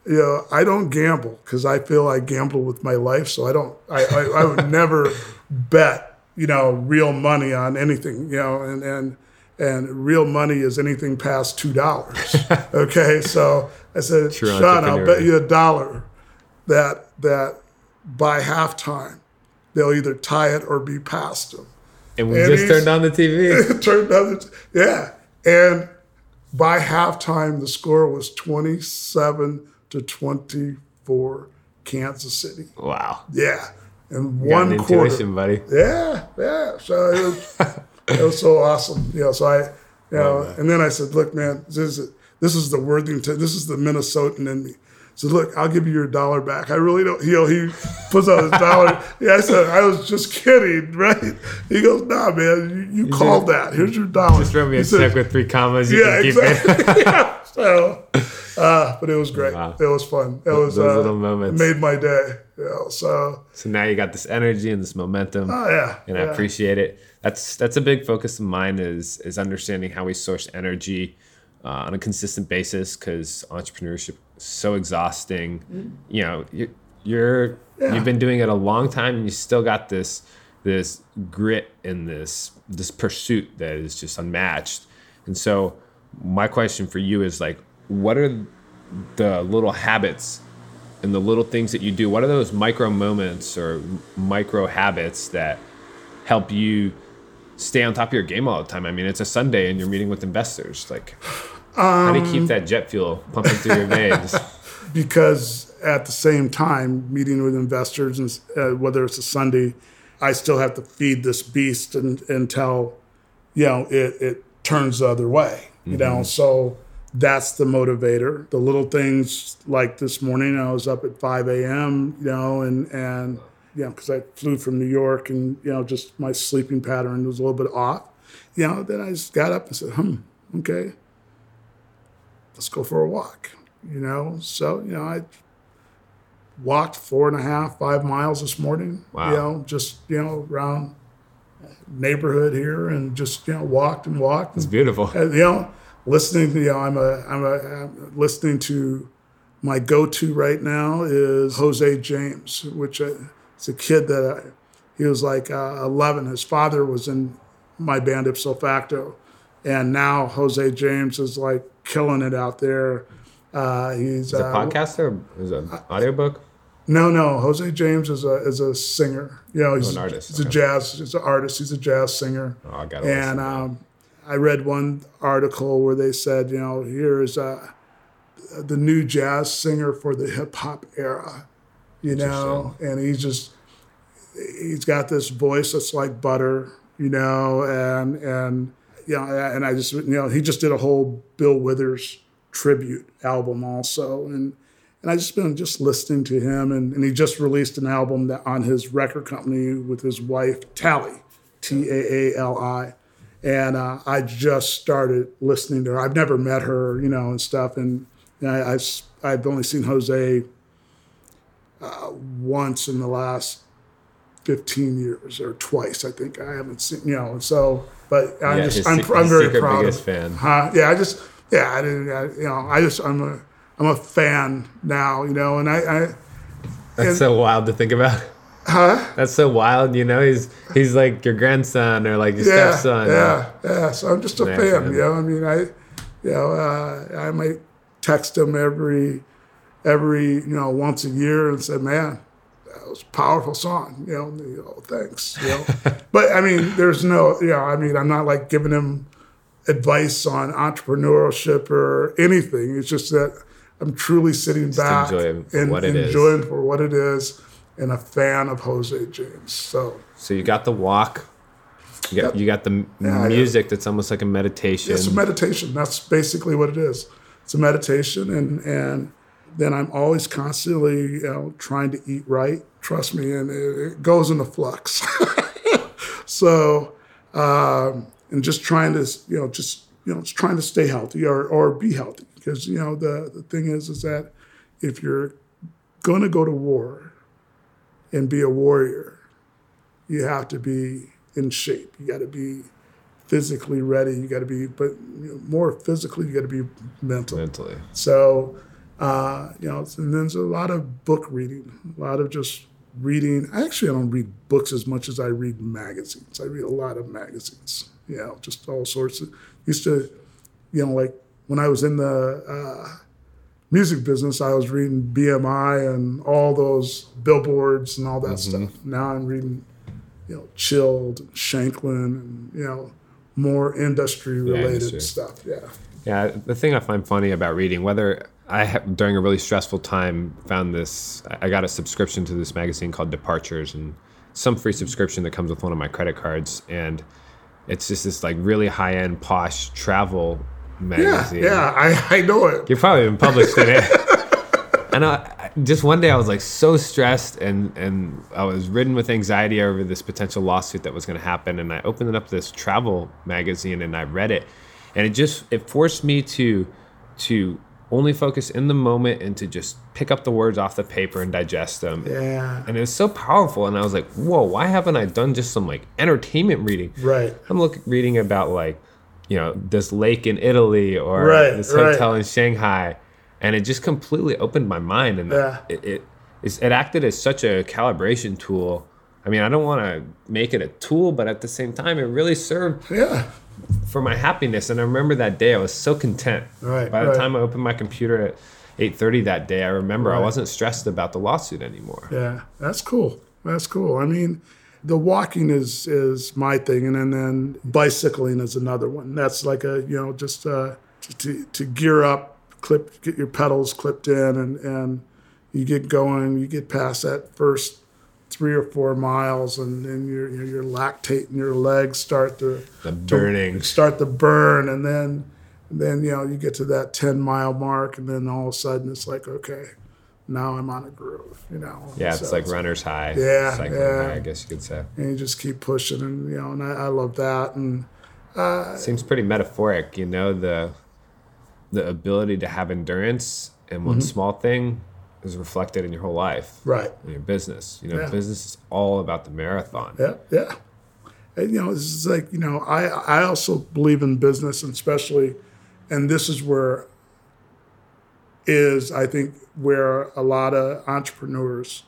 you know, I don't gamble because I feel I gamble with my life, so I don't. I, I, I would never bet, you know, real money on anything, you know, and and and real money is anything past two dollars. okay, so I said, Sean, I'll bet you a dollar that that by halftime they'll either tie it or be past them. And we And just turned on the TV. Turned out, yeah. And by halftime, the score was 27 to 24, Kansas City. wow. Yeah. And Got an one quarter. buddy. Yeah, yeah. So it was, it was so awesome. You know, so I, you know, and then I said, look, man, this is this is the Worthington, this is the Minnesotan in me. So look, I'll give you your dollar back. I really don't. You know, he puts out his dollar. Yeah, I said I was just kidding, right? He goes, Nah, man, you, you called that. Here's your dollar. Just wrote me a said, check with three commas. You Yeah, can keep it. exactly. yeah. So, uh, but it was great. Wow. It was fun. It was those uh, little moments. It made my day. You know, so So now you got this energy and this momentum. oh yeah, and yeah. I appreciate it. That's that's a big focus of mine is is understanding how we source energy uh, on a consistent basis because entrepreneurship is so exhausting. You know, you're, you're you've been doing it a long time and you still got this this grit and this this pursuit that is just unmatched. And so my question for you is like, what are the little habits and the little things that you do? What are those micro moments or micro habits that help you stay on top of your game all the time? I mean it's a sunday and you're meeting with investors. Like how do you Um, keep that jet fuel pumping through your veins? Because at the same time, meeting with investors and uh, whether it's a Sunday, I still have to feed this beast and, until you know it, it turns the other way. You know, so that's the motivator. The little things like this morning, I was up at 5 a.m. You know, and and you know because I flew from New York and you know just my sleeping pattern was a little bit off. You know, then I just got up and said, "Hmm, okay." let's go for a walk. You know, so you know, I walked four and a half, five miles this morning. Wow. You know, just you know around neighborhood here, and just you know walked and walked. it's beautiful and, you know, listening. To you know, I'm a I'm a I'm listening to my go-to right now is Jose James, which uh, is a kid that I, he was like uh, 11. His father was in my band ipso facto, and now Jose James is like killing it out there. Uh, he's a uh, podcaster is it an audiobook no, no. Jose James is a is a singer. You know, he's an artist, He's a jazz. He's an artist. He's a jazz singer. oh i gotta And listen. um, I read one article where they said, you know, here's uh, the new jazz singer for the hip hop era, you know, and he's just he's got this voice that's like butter, you know, and and you know, and I just you know he just did a whole Bill Withers tribute album also, and and I just been just listening to him, and, and he just released an album that on his record company with his wife Taali, T A A L I, and uh, I just started listening to her. I've never met her, you know, and stuff, and, and I, I've I've only seen Jose uh, once in the last 15 years or twice, I think. I haven't seen, you know, so, but I'm Yeah, just, I'm, se- I'm very proud biggest of fan. Huh? Yeah, I just, yeah, I didn't, I, you know, I just, I'm a, I'm a fan now, you know, and I, I that's so wild to think about huh? that's so wild you know he's he's like your grandson or like your Yeah, stepson yeah, yeah. So I'm just a Yeah, fan, man. you know. I mean, I, you know, uh, I might text him every, every you know once a year and say, "Man, that was a powerful song." You know, and they, oh, thanks. You know, but I mean, there's no, you know, I mean, I'm not like giving him advice on entrepreneurship or anything. It's just that I'm truly sitting Just back and what it is. enjoying for what it is, and a fan of Jose James. So So you got the walk. You got, you got the Yeah, yeah. music that's almost like a meditation. it's a meditation. That's basically what it is. It's a meditation, and and then I'm always constantly you know trying to eat right. Trust me, and it, it goes into flux. so um, and just trying to you know just you know just trying to stay healthy or or be healthy because you know the the thing is is that if you're going to go to war and be a warrior, you have to be in shape. You got to be physically ready. You got to be, but you know, more physically, you got to be mental. mentally. So, uh, you know, and there's a lot of book reading, a lot of just reading. Actually, I don't read books as much as I read magazines. I read a lot of magazines. You know, just all sorts of. Used to, you know, like when I was in the uh, music business, I was reading BMI and all those billboards and all that mm-hmm. stuff. Now I'm reading, you know, Chilled, and Shanklin, and you know, more industry related industry. stuff. Yeah. Yeah, the thing I find funny about reading, whether I have, during a really stressful time found this, I got a subscription to this magazine called Departures, and some free subscription that comes with one of my credit cards, and it's just this like really high end posh travel Yeah, magazine. yeah, I, I know it. You're probably been published in it. and I, just one day I was like so stressed and and I was ridden with anxiety over this potential lawsuit that was going to happen. And I opened up this travel magazine and I read it, and it just it forced me to to only focus in the moment and to just pick up the words off the paper and digest them. Yeah, And it was so powerful, and I was like, "Whoa! Why haven't I done just some like entertainment reading?" right. I'm look, reading about like, you know, this lake in Italy or Right, this right. hotel in Shanghai, and it just completely opened my mind, and Yeah. it, it it acted as such a calibration tool. I mean, I don't want to make it a tool, but at the same time, it really served Yeah, for my happiness. And I remember that day, I was so content. Right, By the right. time I opened my computer at 8:30 that day, I remember I wasn't stressed about the lawsuit anymore. yeah, that's cool. That's cool. I mean, the walking is is my thing, and then, then bicycling is another one. That's like a you know just uh, to to gear up, clip, get your pedals clipped in, and and you get going. You get past that first three or four miles, and then you're you're, you're lactating. Your legs start to The to burning. start to burn and then and then you know you get to that 10 mile mark and then all of a sudden it's like okay now i'm on a groove you know Yeah, it's like runner's high. Yeah, cycling yeah. high, I guess you could say. and you just keep pushing and you know and i, I love that and Seems pretty metaphoric, you know, the the ability to have endurance in one Mm-hmm. small thing is reflected in your whole life, right in your business. You know, Yeah. business is all about the marathon. yeah yeah and, you know this is like you know i i also believe in business and especially and this is where is i think where a lot of entrepreneurs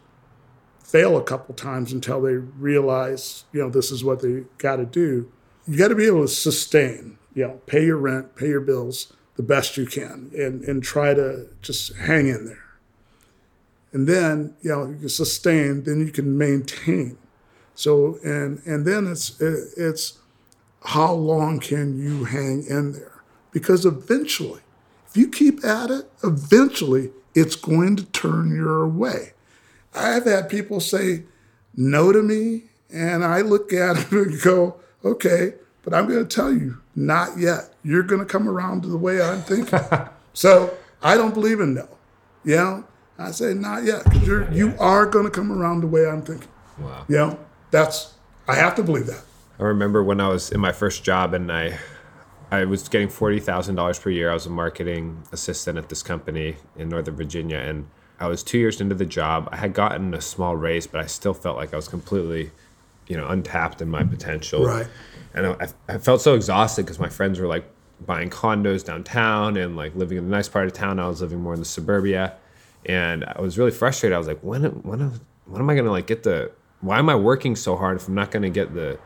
fail a couple times until they realize you know this is what they got to do. You got to be able to sustain you know pay your rent pay your bills the best you can and and try to just hang in there. And then you know you can sustain then you can maintain. So and and then it's it, it's how long can you hang in there? Because eventually if you keep at it eventually it's going to turn your way. I've had people say no to me and i look at them and go okay but i'm going to tell you not yet. You're going to come around to the way i'm thinking. So i don't believe in no you know? I say not yet because you're you are going to come around the way i'm thinking. Wow. you know, that's I have to believe that. I remember when I was in my first job and I I was getting forty thousand dollars per year. I was a marketing assistant at this company in Northern Virginia, and I was two years into the job. I had gotten a small raise, but I still felt like I was completely, you know, untapped in my potential. Right. And I, I felt so exhausted because my friends were like buying condos downtown and like living in a nice part of town. I was living more in the suburbia, and I was really frustrated. I was like, when when when am I gonna like get the? Why am I working so hard if I'm not gonna get the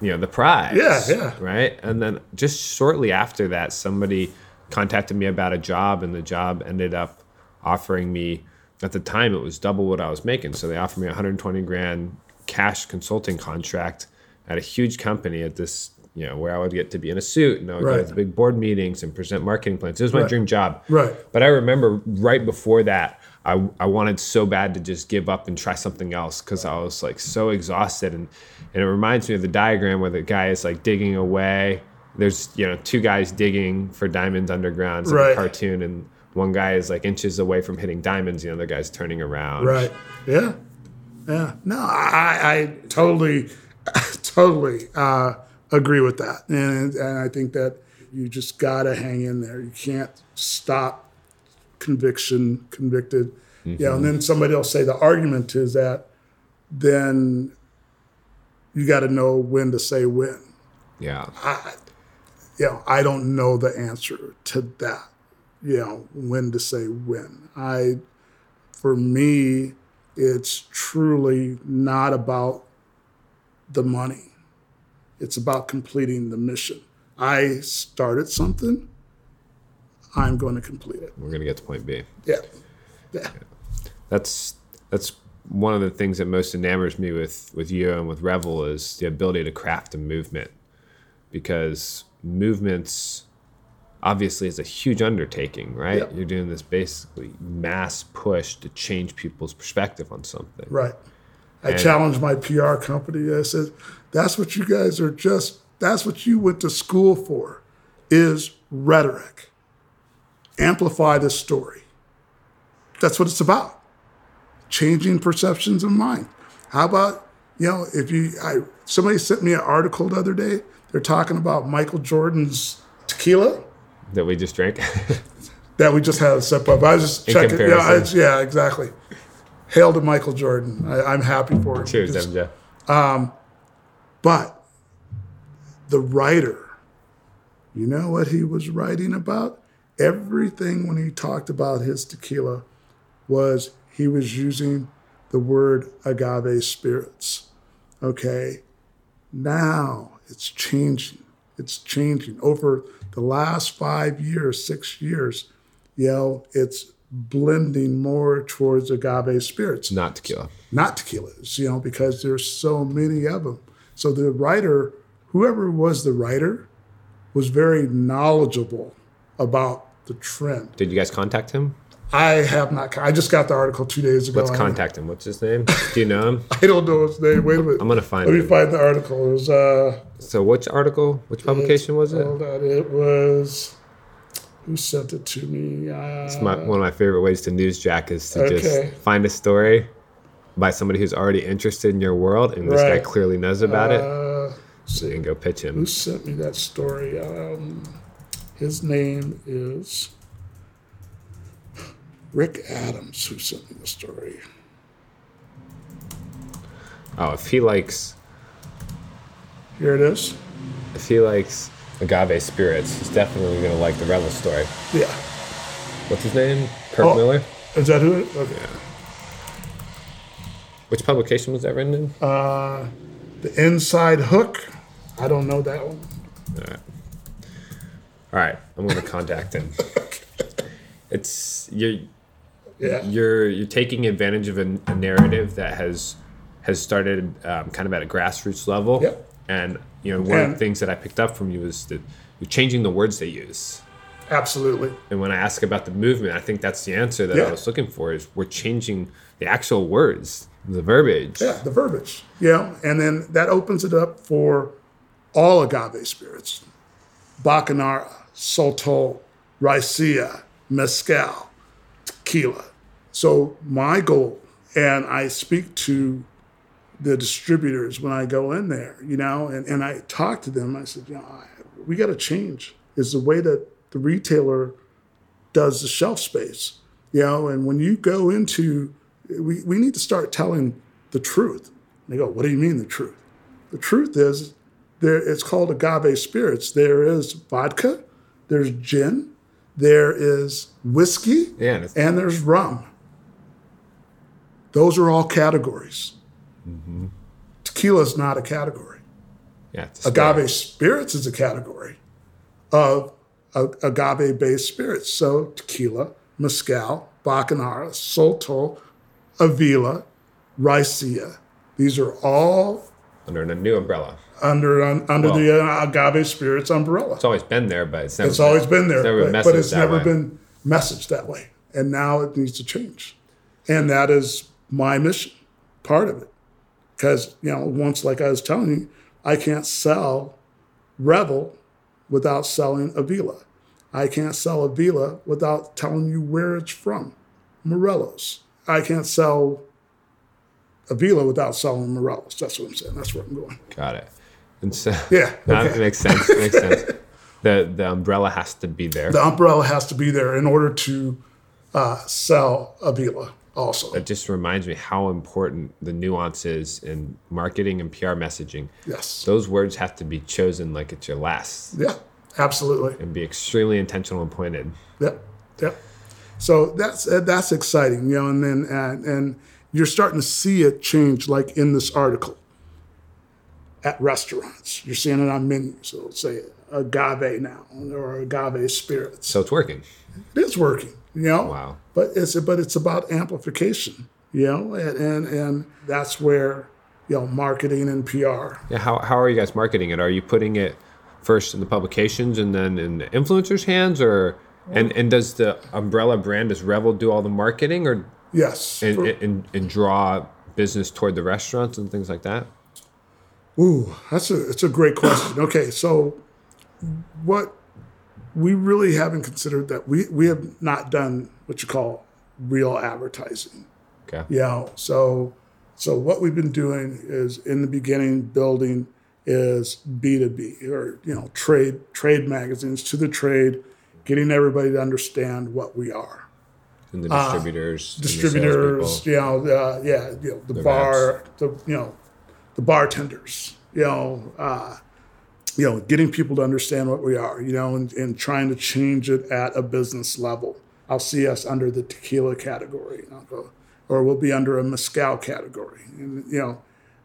you know the prize Yeah, yeah. right and then just shortly after that somebody contacted me about a job and the job ended up offering me at the time it was double what I was making. So they offered me 120 grand cash consulting contract at a huge company at this, you know, where I would get to be in a suit and I would go to the big board meetings and present marketing plans. It was my Right. dream job. Right. But I remember right before that, I, I wanted so bad to just give up and try something else because I was like so exhausted. And, and it reminds me of the diagram where the guy is like digging away. There's, you know, two guys digging for diamonds underground. It's like Right. a cartoon. And one guy is like inches away from hitting diamonds. The other guy's turning around. Right. Yeah. Yeah. No, I, I totally, totally uh, agree with that. And, and I think that you just got to hang in there. You can't stop conviction, convicted. Yeah. And mm-hmm. then somebody will say the argument is that then you got to know when to say when. Yeah. You know, I don't know the answer to that. You know, when to say when. I, for me, it's truly not about the money. It's about completing the mission. I started something. I'm going to complete it. We're going to get to point B. Yeah. Yeah. that's that's one of the things that most enamors me with with you and with Revel is the ability to craft a movement because movements obviously is a huge undertaking, right? Yep. You're doing this basically mass push to change people's perspective on something. Right. I And- challenged my PR company. I said, that's what you guys are just, that's what you went to school for, is rhetoric. Amplify this story. That's what it's about. Changing perceptions of mind. How about, you know, if you, I, somebody sent me an article the other day. They're talking about Michael Jordan's tequila That we just drank. that we just had a sip of. I was just In checking. Yeah, I, yeah, exactly. Hail to Michael Jordan. I, I'm happy for him. Cheers, Just- MJ. Um, but the writer, you know what he was writing about? Everything when he talked about his tequila was he was using the word agave spirits. Okay. Now it's changing. It's changing. Over the last five years, six years, you know, it's blending more towards agave spirits Not tequila. not tequilas, you know, because there's so many of them. So the writer, whoever was the writer, was very knowledgeable about the trend. Did you guys contact him? I have not. I just got the article two days ago. Let's contact him. What's his name? Do you know him? I don't know his name. Wait a minute. I'm gonna find it. Let me find the article. It was. Uh, So which article? Which publication was it? Hold on. It was. Who sent it to me? Uh, My, one of my favorite ways to newsjack is to Okay. just find a story by somebody who's already interested in your world, and this guy clearly knows about it, uh, so you can go pitch him. Who sent me that story? Um, his name is Rick Adams. Who sent me the story? Oh, if he likes, Here it is. if he likes agave spirits, he's definitely gonna like the Revel story. Yeah. What's his name? Kirk Oh. Miller. Is that who? It, okay. Which publication was that written in? Uh, the Inside Hook. I don't know that one. All right, I'm gonna contact him. It's you're Yeah. you're you're taking advantage of a, a narrative that has has started um, kind of at a grassroots level. Yep. And you know, one of the things that I picked up from you is that you're changing the words they use. Absolutely. And when I ask about the movement, I think that's the answer that I was looking for. Is we're changing the actual words, the verbiage. Yeah, the verbiage. Yeah, and then that opens it up for all agave spirits: Bacanora, Sotol, Raicilla, Mezcal, Tequila. So my goal, and I speak to the distributors when I go in there, you know, and, and I talk to them. I said, you know, I, we got to change. Is the way that the retailer does the shelf space, you know, and when you go into, we, we need to start telling the truth. And they go, what do you mean the truth? The truth is, there it's called agave spirits. There is vodka, there's gin, there is whiskey, Yeah, and there's rum. Those are all categories. Mm-hmm. Tequila is not a category. yeah. a Agave spirits is a category of agave based spirits. So tequila, mezcal, Bacanora, Sotol, Avila, Raicilla. These are all under a new umbrella. Under un, under well, the uh, agave spirits umbrella. It's always been there, but it's never. It's been, always been there, never but, but it's never way. been messaged that way, and now it needs to change, and that is my mission, part of it, because you know once, like I was telling you, I can't sell Revel without selling Avila. I can't sell Avila without telling you where it's from, Morelos. I can't sell Avila without selling Morelos. That's what I'm saying. That's where I'm going. Got it. And so yeah, that makes sense. makes sense. The the umbrella has to be there. The umbrella has to be there in order to uh, sell Avila. Also, that just reminds me how important the nuance is in marketing and PR messaging. Yes, those words have to be chosen like it's your last. Yeah, absolutely. And be extremely intentional and pointed. Yep, yep. So that's that's exciting, you know, and then and, and you're starting to see it change, like in this article at restaurants. You're seeing it on menus. So it'll say agave now or agave spirits. So it's working. It is working, you know. Wow. But it's but it's about amplification, you know, and and, and that's where you know marketing and PR. Yeah. How how are you guys marketing it? Are you putting it first in the publications and then in the influencers' hands, or and and does the umbrella brand does Revel do all the marketing, or Yes. And, and, and draw business toward the restaurants and things like that? Ooh, that's a it's a great question. Okay, so what we really haven't considered that we we have not done what you call real advertising. Okay. Yeah. You know, so so what we've been doing is in the beginning building is B2B or you know trade trade magazines to the trade, getting everybody to understand what we are and the distributors, uh, distributors, you know, uh, yeah, you know, the, the bar, reps. the you know, the bartenders, you know, uh, you know, getting people to understand what we are, you know, and, and trying to change it at a business level. I'll see us under the tequila category, go, or we'll be under a mezcal category, and you know,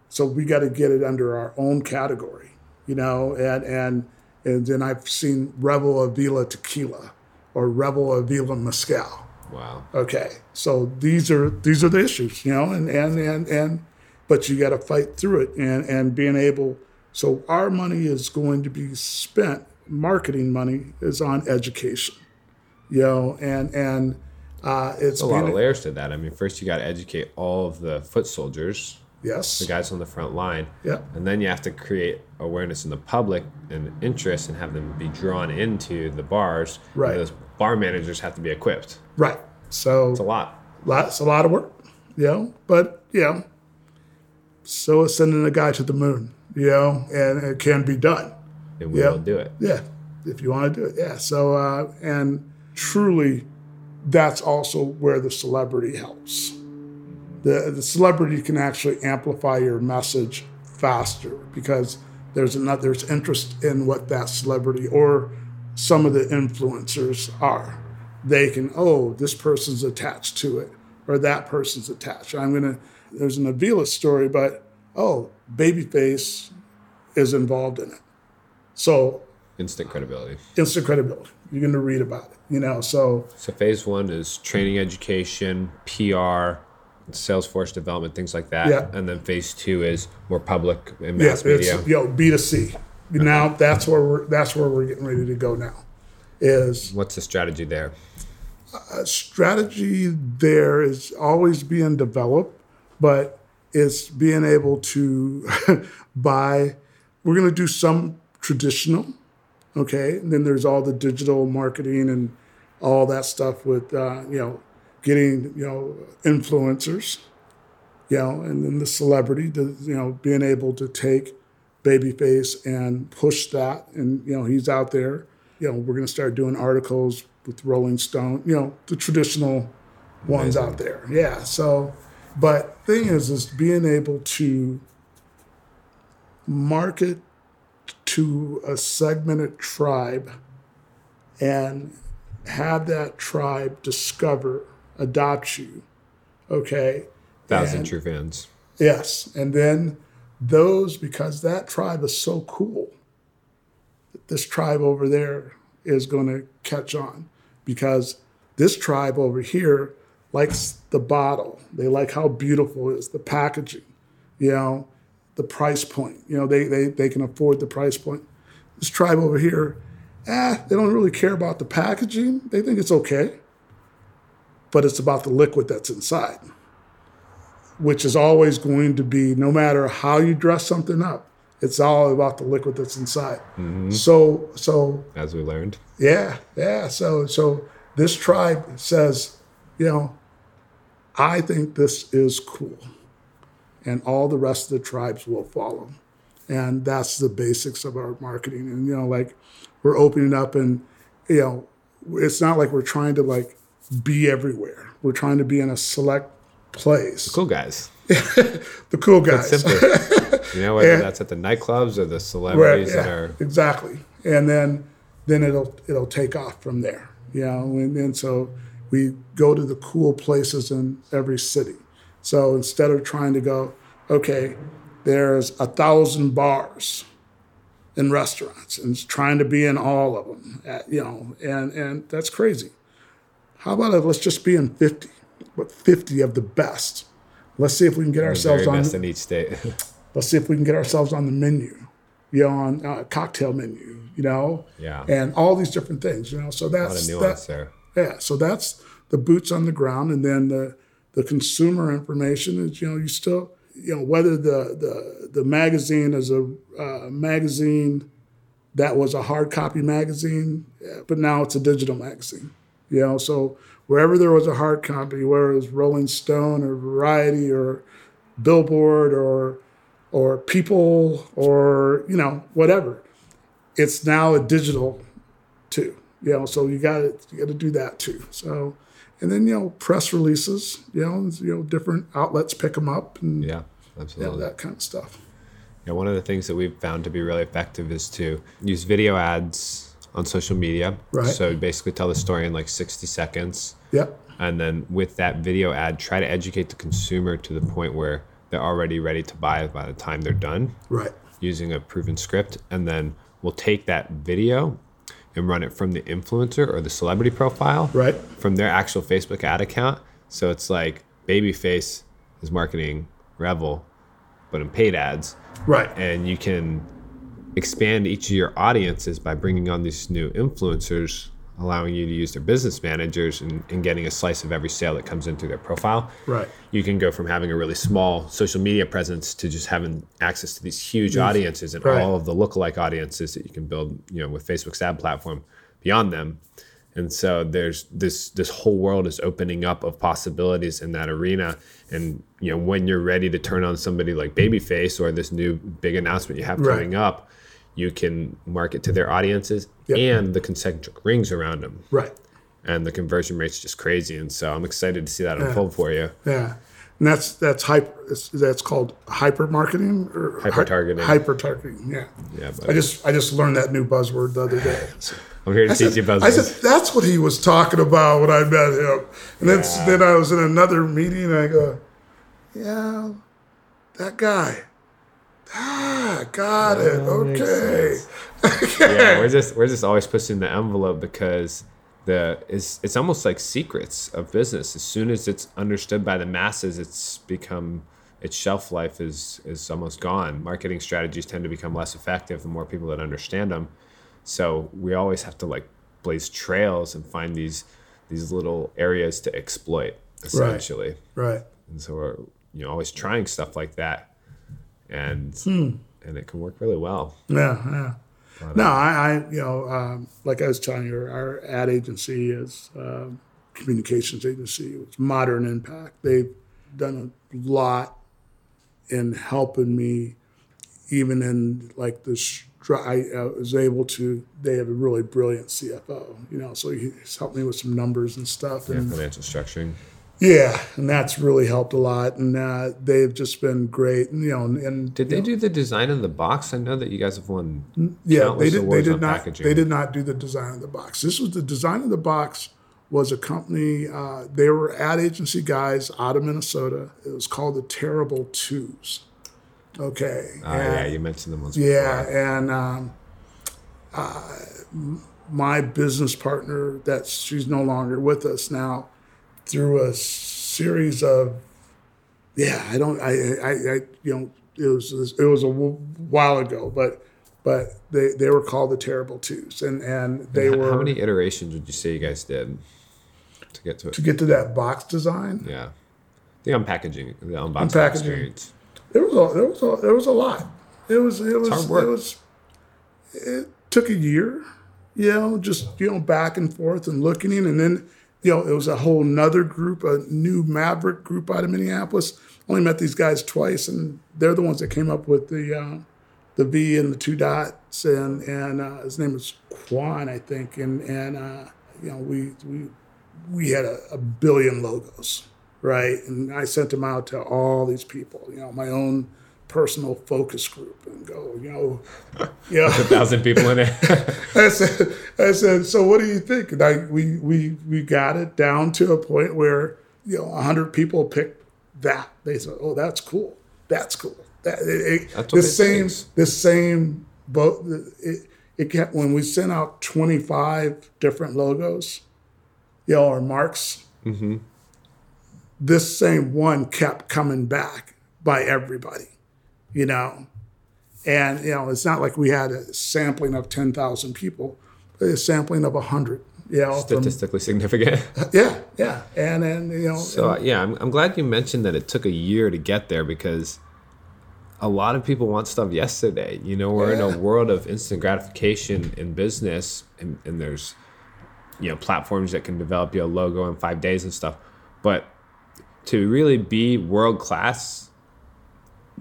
so we got to get it under our own category, you know, and and and then I've seen Revel Avila tequila or Revel Avila mezcal Wow. Okay. So these are these are the issues, you know, and and and and but you got to fight through it and and being able so our money is going to be spent marketing money is on education. You know, and and uh, it's a lot of layers to that. I mean, first you got to educate all of the foot soldiers. Yes. The guys on the front line. Yeah. And then you have to create awareness in the public and interest and have them be drawn into the bars. Right. those bar managers have to be equipped. Right. So it's a lot. Lots, a lot of work, you know. But you know, so is sending a guy to the moon, you know, and it can be done. And we will do it. Yeah, if you want to do it, yeah. So uh, and truly, that's also where the celebrity helps. The the celebrity can actually amplify your message faster because there's another there's interest in what that celebrity or some of the influencers are they can, oh, this person's attached to it or that person's attached. I'm going to, there's an Avila story, but oh, Babyface is involved in it. So instant credibility. Instant credibility. You're going to read about it, you know. So so phase one is training, education, PR, Salesforce development, things like that. Yeah. And then phase two is more public and mass yeah, media. It's, you know, B 2 C. Okay. Now that's where we're that's where we're getting ready to go now. Is what's the strategy there? uh, strategy there is always being developed, but it's being able to buy. We're going to do some traditional, okay. And then there's all the digital marketing and all that stuff with uh, you know getting you know influencers, you know, and then the celebrity, the, you know, being able to take Babyface and push that, and you know he's out there. You know, we're going to start doing articles with Rolling Stone, you know, the traditional ones out there. Yeah. So, but thing is, is being able to market to a segmented tribe and have that tribe discover, adopt you. Okay. Thousand and, true fans. Yes. And then those, because that tribe is so cool, this tribe over there is going to catch on because this tribe over here likes the bottle. They like how beautiful it is, the packaging, you know, the price point. You know, they they they can afford the price point. This tribe over here, eh, they don't really care about the packaging. They think it's okay. But it's about the liquid that's inside, which is always going to be, no matter how you dress something up, it's all about the liquid that's inside. Mm-hmm. So so As we learned. yeah, yeah. So so this tribe says, you know, I think this is cool. And all the rest of the tribes will follow. And that's the basics of our marketing. And you know, like we're opening up and you know, it's not like we're trying to like be everywhere. We're trying to be in a select place. Cool guys. The cool guys. You know, whether Yeah. that's at the nightclubs or the Right, celebrities that are exactly. And then then it'll it'll take off from there. You know, and, and so we go to the cool places in every city. So instead of trying to go, okay, there's a thousand bars and restaurants and trying to be in all of them, at, you know, and and that's crazy. How about it? Let's just be in 50, but 50 of the best. Let's see if we can get ourselves on. best in each state. Let's see if we can get ourselves on the menu, you know, on a cocktail menu, you know, Yeah. and all these different things, you know. So that's a lot of nuance that, there. yeah. So that's the boots on the ground, and then the the consumer information is, you know, you still, you know, whether the the the magazine is a uh, magazine that was a hard copy magazine, but now it's a digital magazine, you know. So wherever there was a hard copy, whether it was Rolling Stone or Variety or Billboard or or People or you know whatever, it's now a digital too. You know, so you got to you got to do that too. So, and then you know press releases. You know, you know different outlets pick them up and Yeah, you know, absolutely. that kind of stuff. Yeah, one of the things that we've found to be really effective is to use video ads on social media. Right. So basically tell the story in like 60 seconds. Yep. And then with that video ad, try to educate the consumer to the point where they're already ready to buy by the time they're done Right. using a proven script. And then we'll take that video and run it from the influencer or the celebrity profile Right. from their actual Facebook ad account. So it's like Babyface is marketing Revel, but in paid ads Right. and you can expand each of your audiences by bringing on these new influencers allowing you to use their business managers and, and getting a slice of every sale that comes in through their profile Right. you can go from having a really small social media presence to just having access to these huge audiences and Right. all of the lookalike audiences that you can build you know with facebook's ad platform beyond them and so there's this this whole world is opening up of possibilities in that arena and you know when you're ready to turn on somebody like babyface or this new big announcement you have Right. coming up you can market to their audiences Yep. and the concentric rings around them Right. and the conversion rate's just crazy and so i'm excited to see that unfold for you Yeah. And that's that's hyper. That's called hyper marketing or Hyper-targeting. Hyper targeting. Yeah. yeah I just I just learned that new buzzword the other day. I'm here to I teach said, you buzzwords. I said, that's what he was talking about when I met him. And then, then I was in another meeting and I go, yeah, that guy. Ah, got it. Okay. yeah, we're just we're just always pushing the envelope because the is it's almost like secrets of business. As soon as it's understood by the masses, it's become its shelf life is is almost gone. Marketing strategies tend to become less effective the more people that understand them. So we always have to like blaze trails and find these these little areas to exploit essentially. Right. And so we're you know always trying stuff like that, and Hmm. and it can work really well. Yeah, yeah. No, I, I you know, um, like I was telling you, our ad agency is um, communications agency. It's Modern Impact. They've done a lot in helping me, even in like this. I uh, was able to. They have a really brilliant CFO, you know, so he's helped me with some numbers and stuff. Yeah, And financial structuring. Yeah, and that's really helped a lot. And uh, they've just been great. And, you know, and, and Did they do the design of the box? I know that you guys have won. Yeah, they did. They did not. packaging. They did not do the design of the box. This was the design of the box. Was a company. Uh, they were ad agency guys out of Minnesota. It was called the Terrible Twos. Okay. Ah, yeah, you mentioned them once. yeah, before. and um, uh, my business partner, that she's no longer with us now, through a series of, yeah, I don't, I, I, I you know, it was it was a while ago, but but they, they were called the Terrible Twos, and and they And were How many iterations would you say you guys did to get to it? to get to that box design. Yeah. The unpackaging, the unboxing Unpackaging. experience. There was a there was a there was a lot. It was it was it was it took a year, you know, just you know back and forth and looking in, and then you know it was a whole nother group, a new Maverick group out of Minneapolis. Only met these guys twice, and they're the ones that came up with the uh, the V and the two dots, and and uh, his name was Quan, I think, and and uh, you know we we we had a, a billion logos, right? And I sent them out to all these people, you know, my own personal focus group, and go, you know, yeah. A thousand people in it. I said, I said, so what do you think? And I, we, we, we got it down to a point where, you know, 100 people picked that. They said, oh, that's cool. That's cool. That, it, it, That's the same, takes. the same boat. It, it kept, when we sent out 25 different logos, you know, or marks, mm-hmm. this same one kept coming back by everybody, you know. And you know, it's not like we had a sampling of ten thousand people, but a sampling of hundred. You know, from, Statistically significant. yeah, yeah, and then you know, So uh, yeah, I'm, I'm glad you mentioned that it took a year to get there because a lot of people want stuff yesterday. You know, we're in a world of instant gratification in business, and, and there's you know platforms that can develop your logo in five days and stuff. But to really be world class,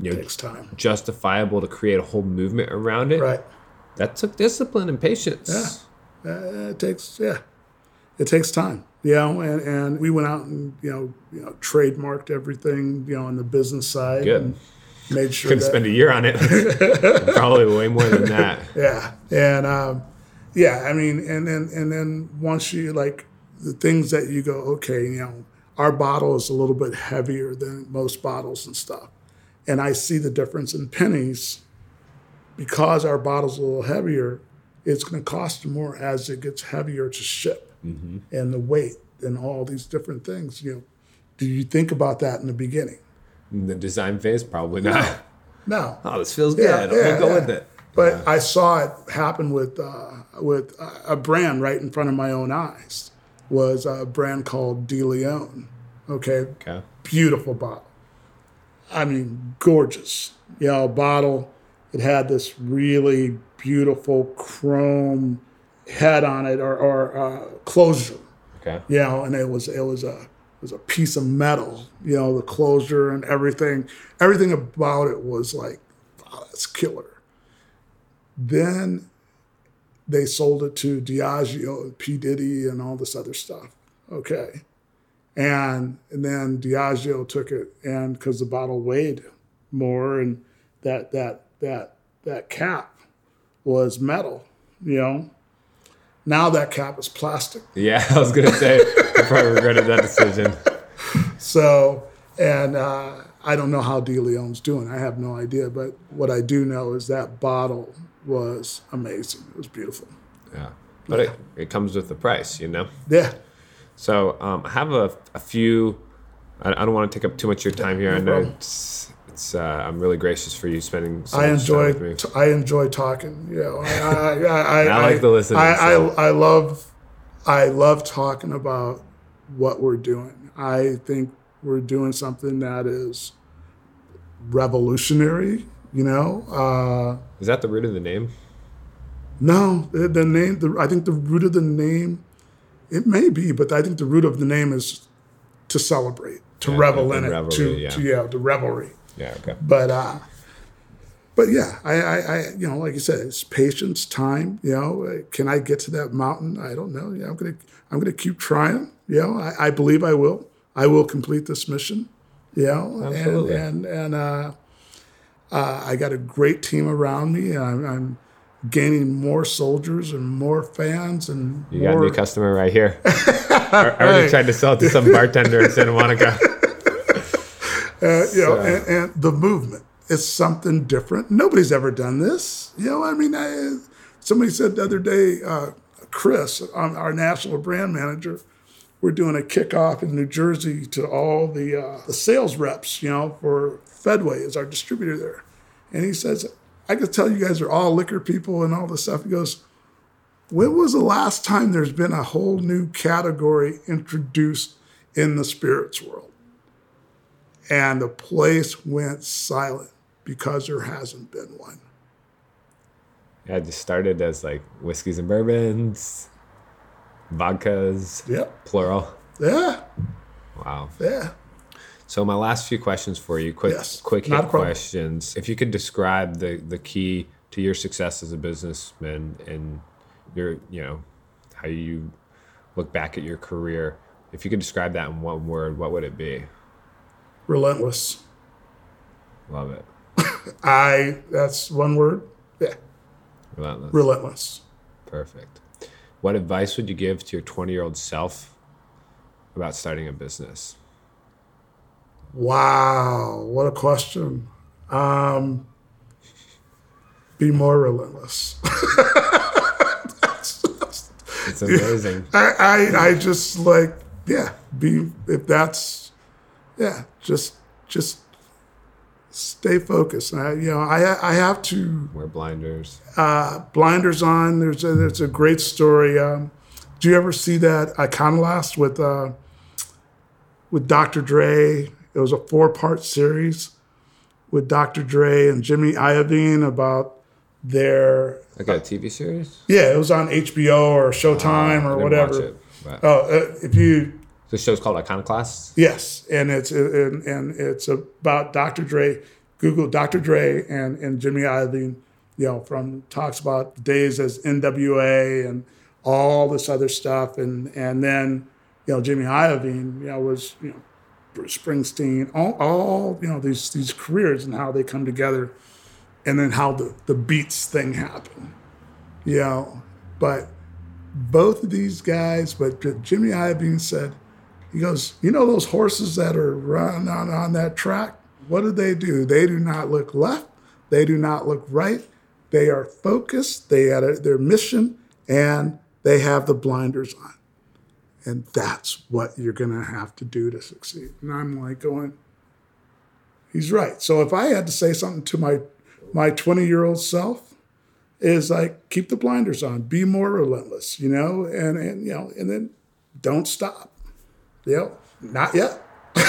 you it know, takes time, justifiable to create a whole movement around it. right? That took discipline and patience. Uh, it takes yeah, it takes time. You know, and, and we went out and you know you know trademarked everything you know on the business side. Good. And made sure Couldn't that, spend a year on it. Probably way more than that. Yeah, and um, yeah, I mean, and then and then once you like the things that you go, okay, you know, our bottle is a little bit heavier than most bottles and stuff, and I see the difference in pennies because our bottle's a little heavier. It's going to cost more as it gets heavier to ship, and the weight and all these different things. You know, do you think about that in the beginning? In the design phase, probably not. No. Oh, this feels Yeah, good. yeah, we'll go yeah. with it. But I saw it happen with uh, with a brand right in front of my own eyes. Was a brand called De Leon. Okay, Okay. beautiful bottle. I mean, gorgeous. You know, bottle. It had this really beautiful chrome head on it, or, or uh, closure Okay. you know, and it was it was a it was a piece of metal, you know, the closure and everything, everything about it was like, wow, that's killer. Then they sold it to Diageo, P Diddy, and all this other stuff. Okay, and and then Diageo took it, and because the bottle weighed more, and that that that that cap was metal, you know. Now that cap is plastic. Yeah, I was gonna say I probably regretted that decision. So, and uh, I don't know how De Leon's doing. I have no idea. But what I do know is that bottle was amazing. It was beautiful. Yeah, but it, it comes with the price, you know. Yeah. So um, I have a, a few. I, I don't want to take up too much of your time here. No I know problem. it's, it's uh, I'm really gracious for you spending. So I much enjoy. Time with me. T- I enjoy talking. You know, I, I, I, I, like to listen, I, so. I, I love, I love talking about what we're doing. I think we're doing something that is revolutionary. You know, uh, Is that the root of the name? No, the, the name. The, I think the root of the name, it may be, but I think the root of the name is to celebrate, to Yeah, revel in it, to, yeah. to yeah, the revelry. Yeah. Okay. But uh, but yeah, I, I, I, you know, like you said, it's patience, time. You know, can I get to that mountain? I don't know. Yeah, I'm gonna, I'm gonna keep trying. You know, I, I believe I will. I will complete this mission. You know, Absolutely. and and and uh, uh, I got a great team around me. I'm, I'm gaining more soldiers and more fans and You got a new customer right here. I already Right. tried to sell it to some bartender in Santa Monica. uh, you know, So- and, and the movement is something different. Nobody's ever done this. You know, I mean, I, somebody said the other day, uh, Chris, um, our national brand manager, we're doing a kickoff in New Jersey to all the uh, the sales reps, you know, for Fedway is our distributor there, and he says, "I can tell you guys are all liquor people and all this stuff." He goes, "When was the last time there's been a whole new category introduced in the spirits world?" And the place went silent because there hasn't been one. Yeah, it just started as like whiskeys and bourbons, vodkas, Yep. plural. Yeah. Wow. Yeah. So my last few questions for you, quick, Yes, quick hit questions. If you could describe the the key to your success as a businessman and your, you know, how you look back at your career. If you could describe that in one word, what would it be? Relentless. Love it. I, that's one word. Yeah. Relentless. Relentless. Perfect. What advice would you give to your 20 year old self about starting a business? Wow. What a question. Um, be more relentless. It's amazing. I, I, I just like, yeah, be, if that's, yeah, just, just stay focused. I, you know, I, I have to, Wear blinders. uh, blinders on. There's a, there's a great story. Um, do you ever see that Iconoclast with uh, with Dr. Dre? It was a four part series with Dr. Dre and Jimmy Iovine about their Like a TV series? yeah. It was on HBO or Showtime I or whatever. watch it, but Oh, uh, if you the show's called Iconoclast. Yes, and it's and, and it's about Dr. Dre. Google Dr. Dre and and Jimmy Iovine. You know, from talks about days as NWA and all this other stuff, and and then you know Jimmy Iovine, you know, was you know Bruce Springsteen, all all you know these these careers and how they come together, and then how the the Beats thing happened. You know, but both of these guys, but Jimmy Iovine said. He goes, you know those horses that are running on, on that track? What do they do? They do not look left. They do not look right. They are focused. They had their mission, and they have the blinders on. And that's what you're going to have to do to succeed. And I'm like going, he's right. So if I had to say something to my my 20 year old self, is like keep the blinders on, be more relentless, you know, and and you know, and then don't stop. Yep, not yet.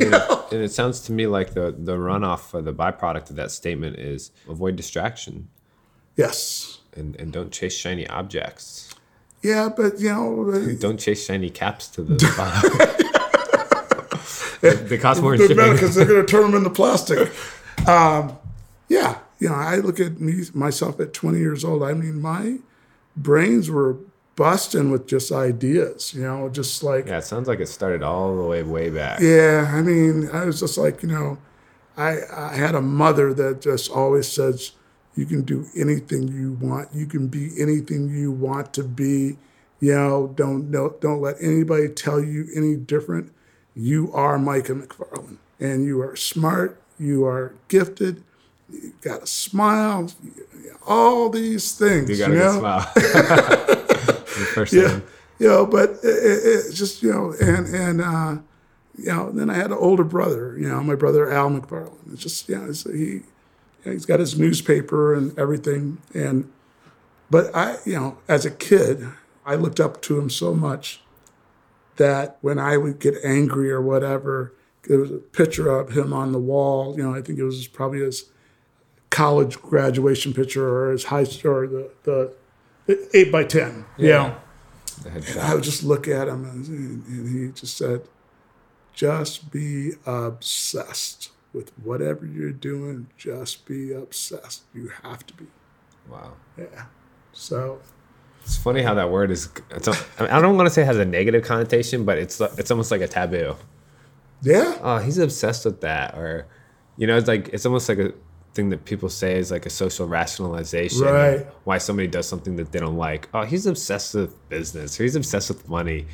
And, and it sounds to me like the, the runoff or the byproduct of that statement is avoid distraction Yes. and, and don't chase shiny objects. Yeah, but you know, Don't chase shiny caps to the bottom. they cost more they're than better shipping. because they're going to turn them into plastic. Um, yeah, you know, I look at me myself at 20 years old. I mean, my brains were busting with just ideas. You know, just like Yeah, it sounds like it started all the way way back. Yeah, I mean, I was just like, you know, I I had a mother that just always says, you can do anything you want. You can be anything you want to be. You know, don't no, don't let anybody tell you any different. You are Micah McFarland, and you are smart. You are gifted. You got a smile. All these things. You got a know? smile. First yeah, thing. you know, but it, it, it just you know, and and uh, you know, then I had an older brother, you know, my brother Al McFarland. It's just you know, he you he's got his newspaper and everything, and but I you know, as a kid, I looked up to him so much that when I would get angry or whatever, there was a picture of him on the wall. You know, I think it was probably his college graduation picture or his high or the the eight by ten. you know. And I would just look at him and, and he just said, just be obsessed with whatever you're doing. Just be obsessed. You have to be. Wow. Yeah. So, It's funny how that word is. A, I, don't want to say it has a negative connotation, but it's it's almost like a taboo. yeah. Oh, he's obsessed with that, or you know, it's like it's almost like a thing that people say is like a social rationalization. Right. Why somebody does something that they don't like. Oh, he's obsessed with business, or he's obsessed with money,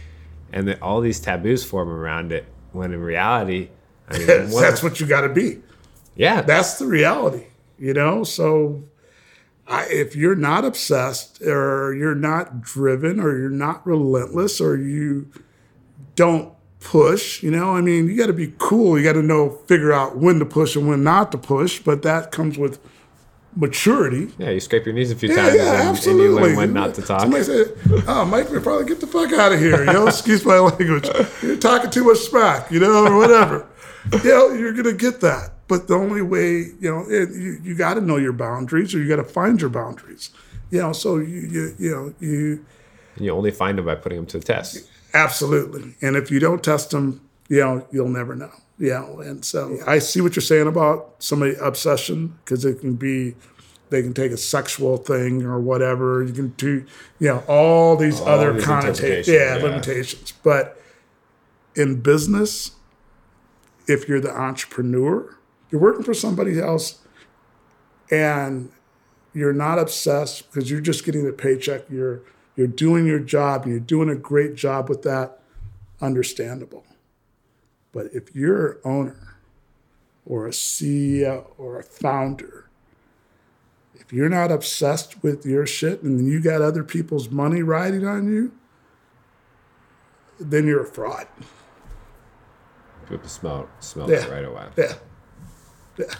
and then all these taboos form around it. When in reality, I mean, one- That's what you got to be. yeah, That's the reality, you know? So, I, if you're not obsessed or you're not driven or you're not relentless or you don't push. You know, I mean, you got to be cool. You got to know, figure out when to push and when not to push. But that comes with maturity. Yeah, you scrape your knees a few Yeah, times yeah, and, and absolutely. you learn when not to talk. Somebody said, "Oh, Mike, we probably get the fuck out of here." You know, excuse my language. You're talking too much smack, you know, or whatever. you know, you're gonna get that. But the only way, you know, it, you you got to know your boundaries, or you got to find your boundaries. You know, so you you you know you you only find them by putting them to the test. absolutely. And if you don't test them, you know, you'll never know. You know, and so I see what you're saying about somebody obsession because it can be they can take a sexual thing or whatever. You can do, you know, all these All other connotations, yeah, yeah. limitations. But in business, if you're the entrepreneur, you're working for somebody else, and you're not obsessed because you're just getting a paycheck. You're you're doing your job and you're doing a great job with that. Understandable. But if you're an owner or a CEO or a founder, if you're not obsessed with your shit and you got other people's money riding on you, then you're a fraud. People smell smell Yeah. it right away. Yeah. Yeah.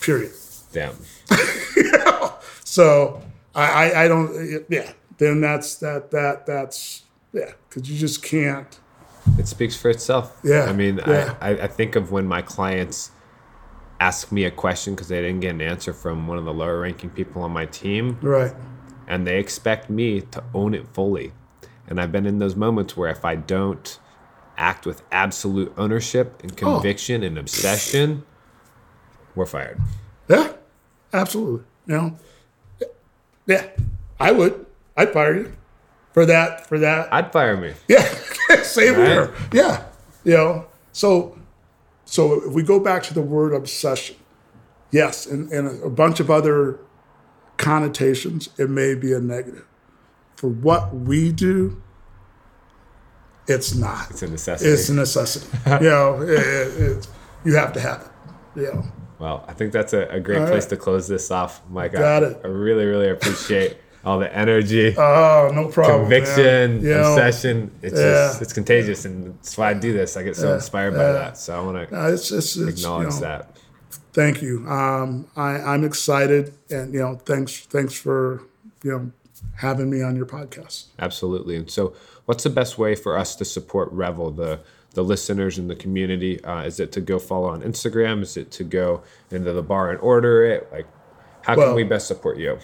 Period. Damn. So I, I, I don't, yeah. Then that's that that that's yeah, because you just can't. It speaks for itself. Yeah, I mean, yeah. I, I, I think of when my clients ask me a question because they didn't get an answer from one of the lower ranking people on my team, Right. and they expect me to own it fully. And I've been in those moments where if I don't act with absolute ownership and Oh. conviction and obsession, we're fired. Yeah. Absolutely. You know. Yeah. I would. I'd fire you for that. For that. I'd fire me. Yeah, same Right. here. Yeah, you know. So, so if we go back to the word obsession, yes, and, and a bunch of other connotations, it may be a negative. For what we do, it's not. It's a necessity. It's a necessity. you know, it, it, it's- you have to have it. Yeah. Well, I think that's a, a great All place right. to close this off, Mike. Got I, it. I really, really appreciate all the energy, Oh, no problem. conviction. You know, obsession. It's just yeah. it's contagious, and that's why I do this. I get so inspired by yeah. that. So I want to uh, it's, it's, it's, you acknowledge know, that. Thank you. Um, I, I'm excited, and you know, thanks, thanks for you know having me on your podcast. Absolutely. And so, what's the best way for us to support Revel, the the listeners in the community? Uh, is it to go follow on Instagram? Is it to go into the bar and order it? Like, how can we best support you?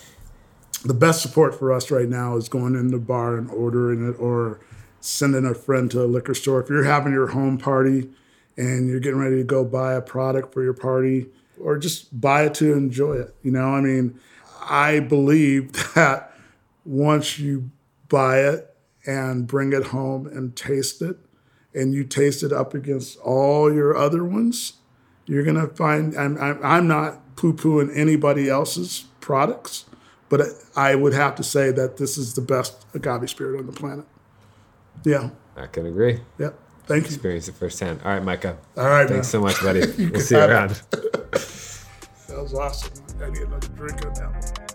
The best support for us right now is going in the bar and ordering it, or sending a friend to a liquor store. If you're having your home party and you're getting ready to go buy a product for your party, or just buy it to enjoy it. You know, I mean, I believe that once you buy it and bring it home and taste it, and you taste it up against all your other ones, you're gonna find. I'm I'm, I'm not poo pooing anybody else's products, but I would have to say that this is the best agave spirit on the planet. Yeah. I can agree. Yep. Thank you. Experience it firsthand. All right, Micah. All right, Thanks man. so much, buddy. we'll see you around. That was awesome. I need another drink on that one.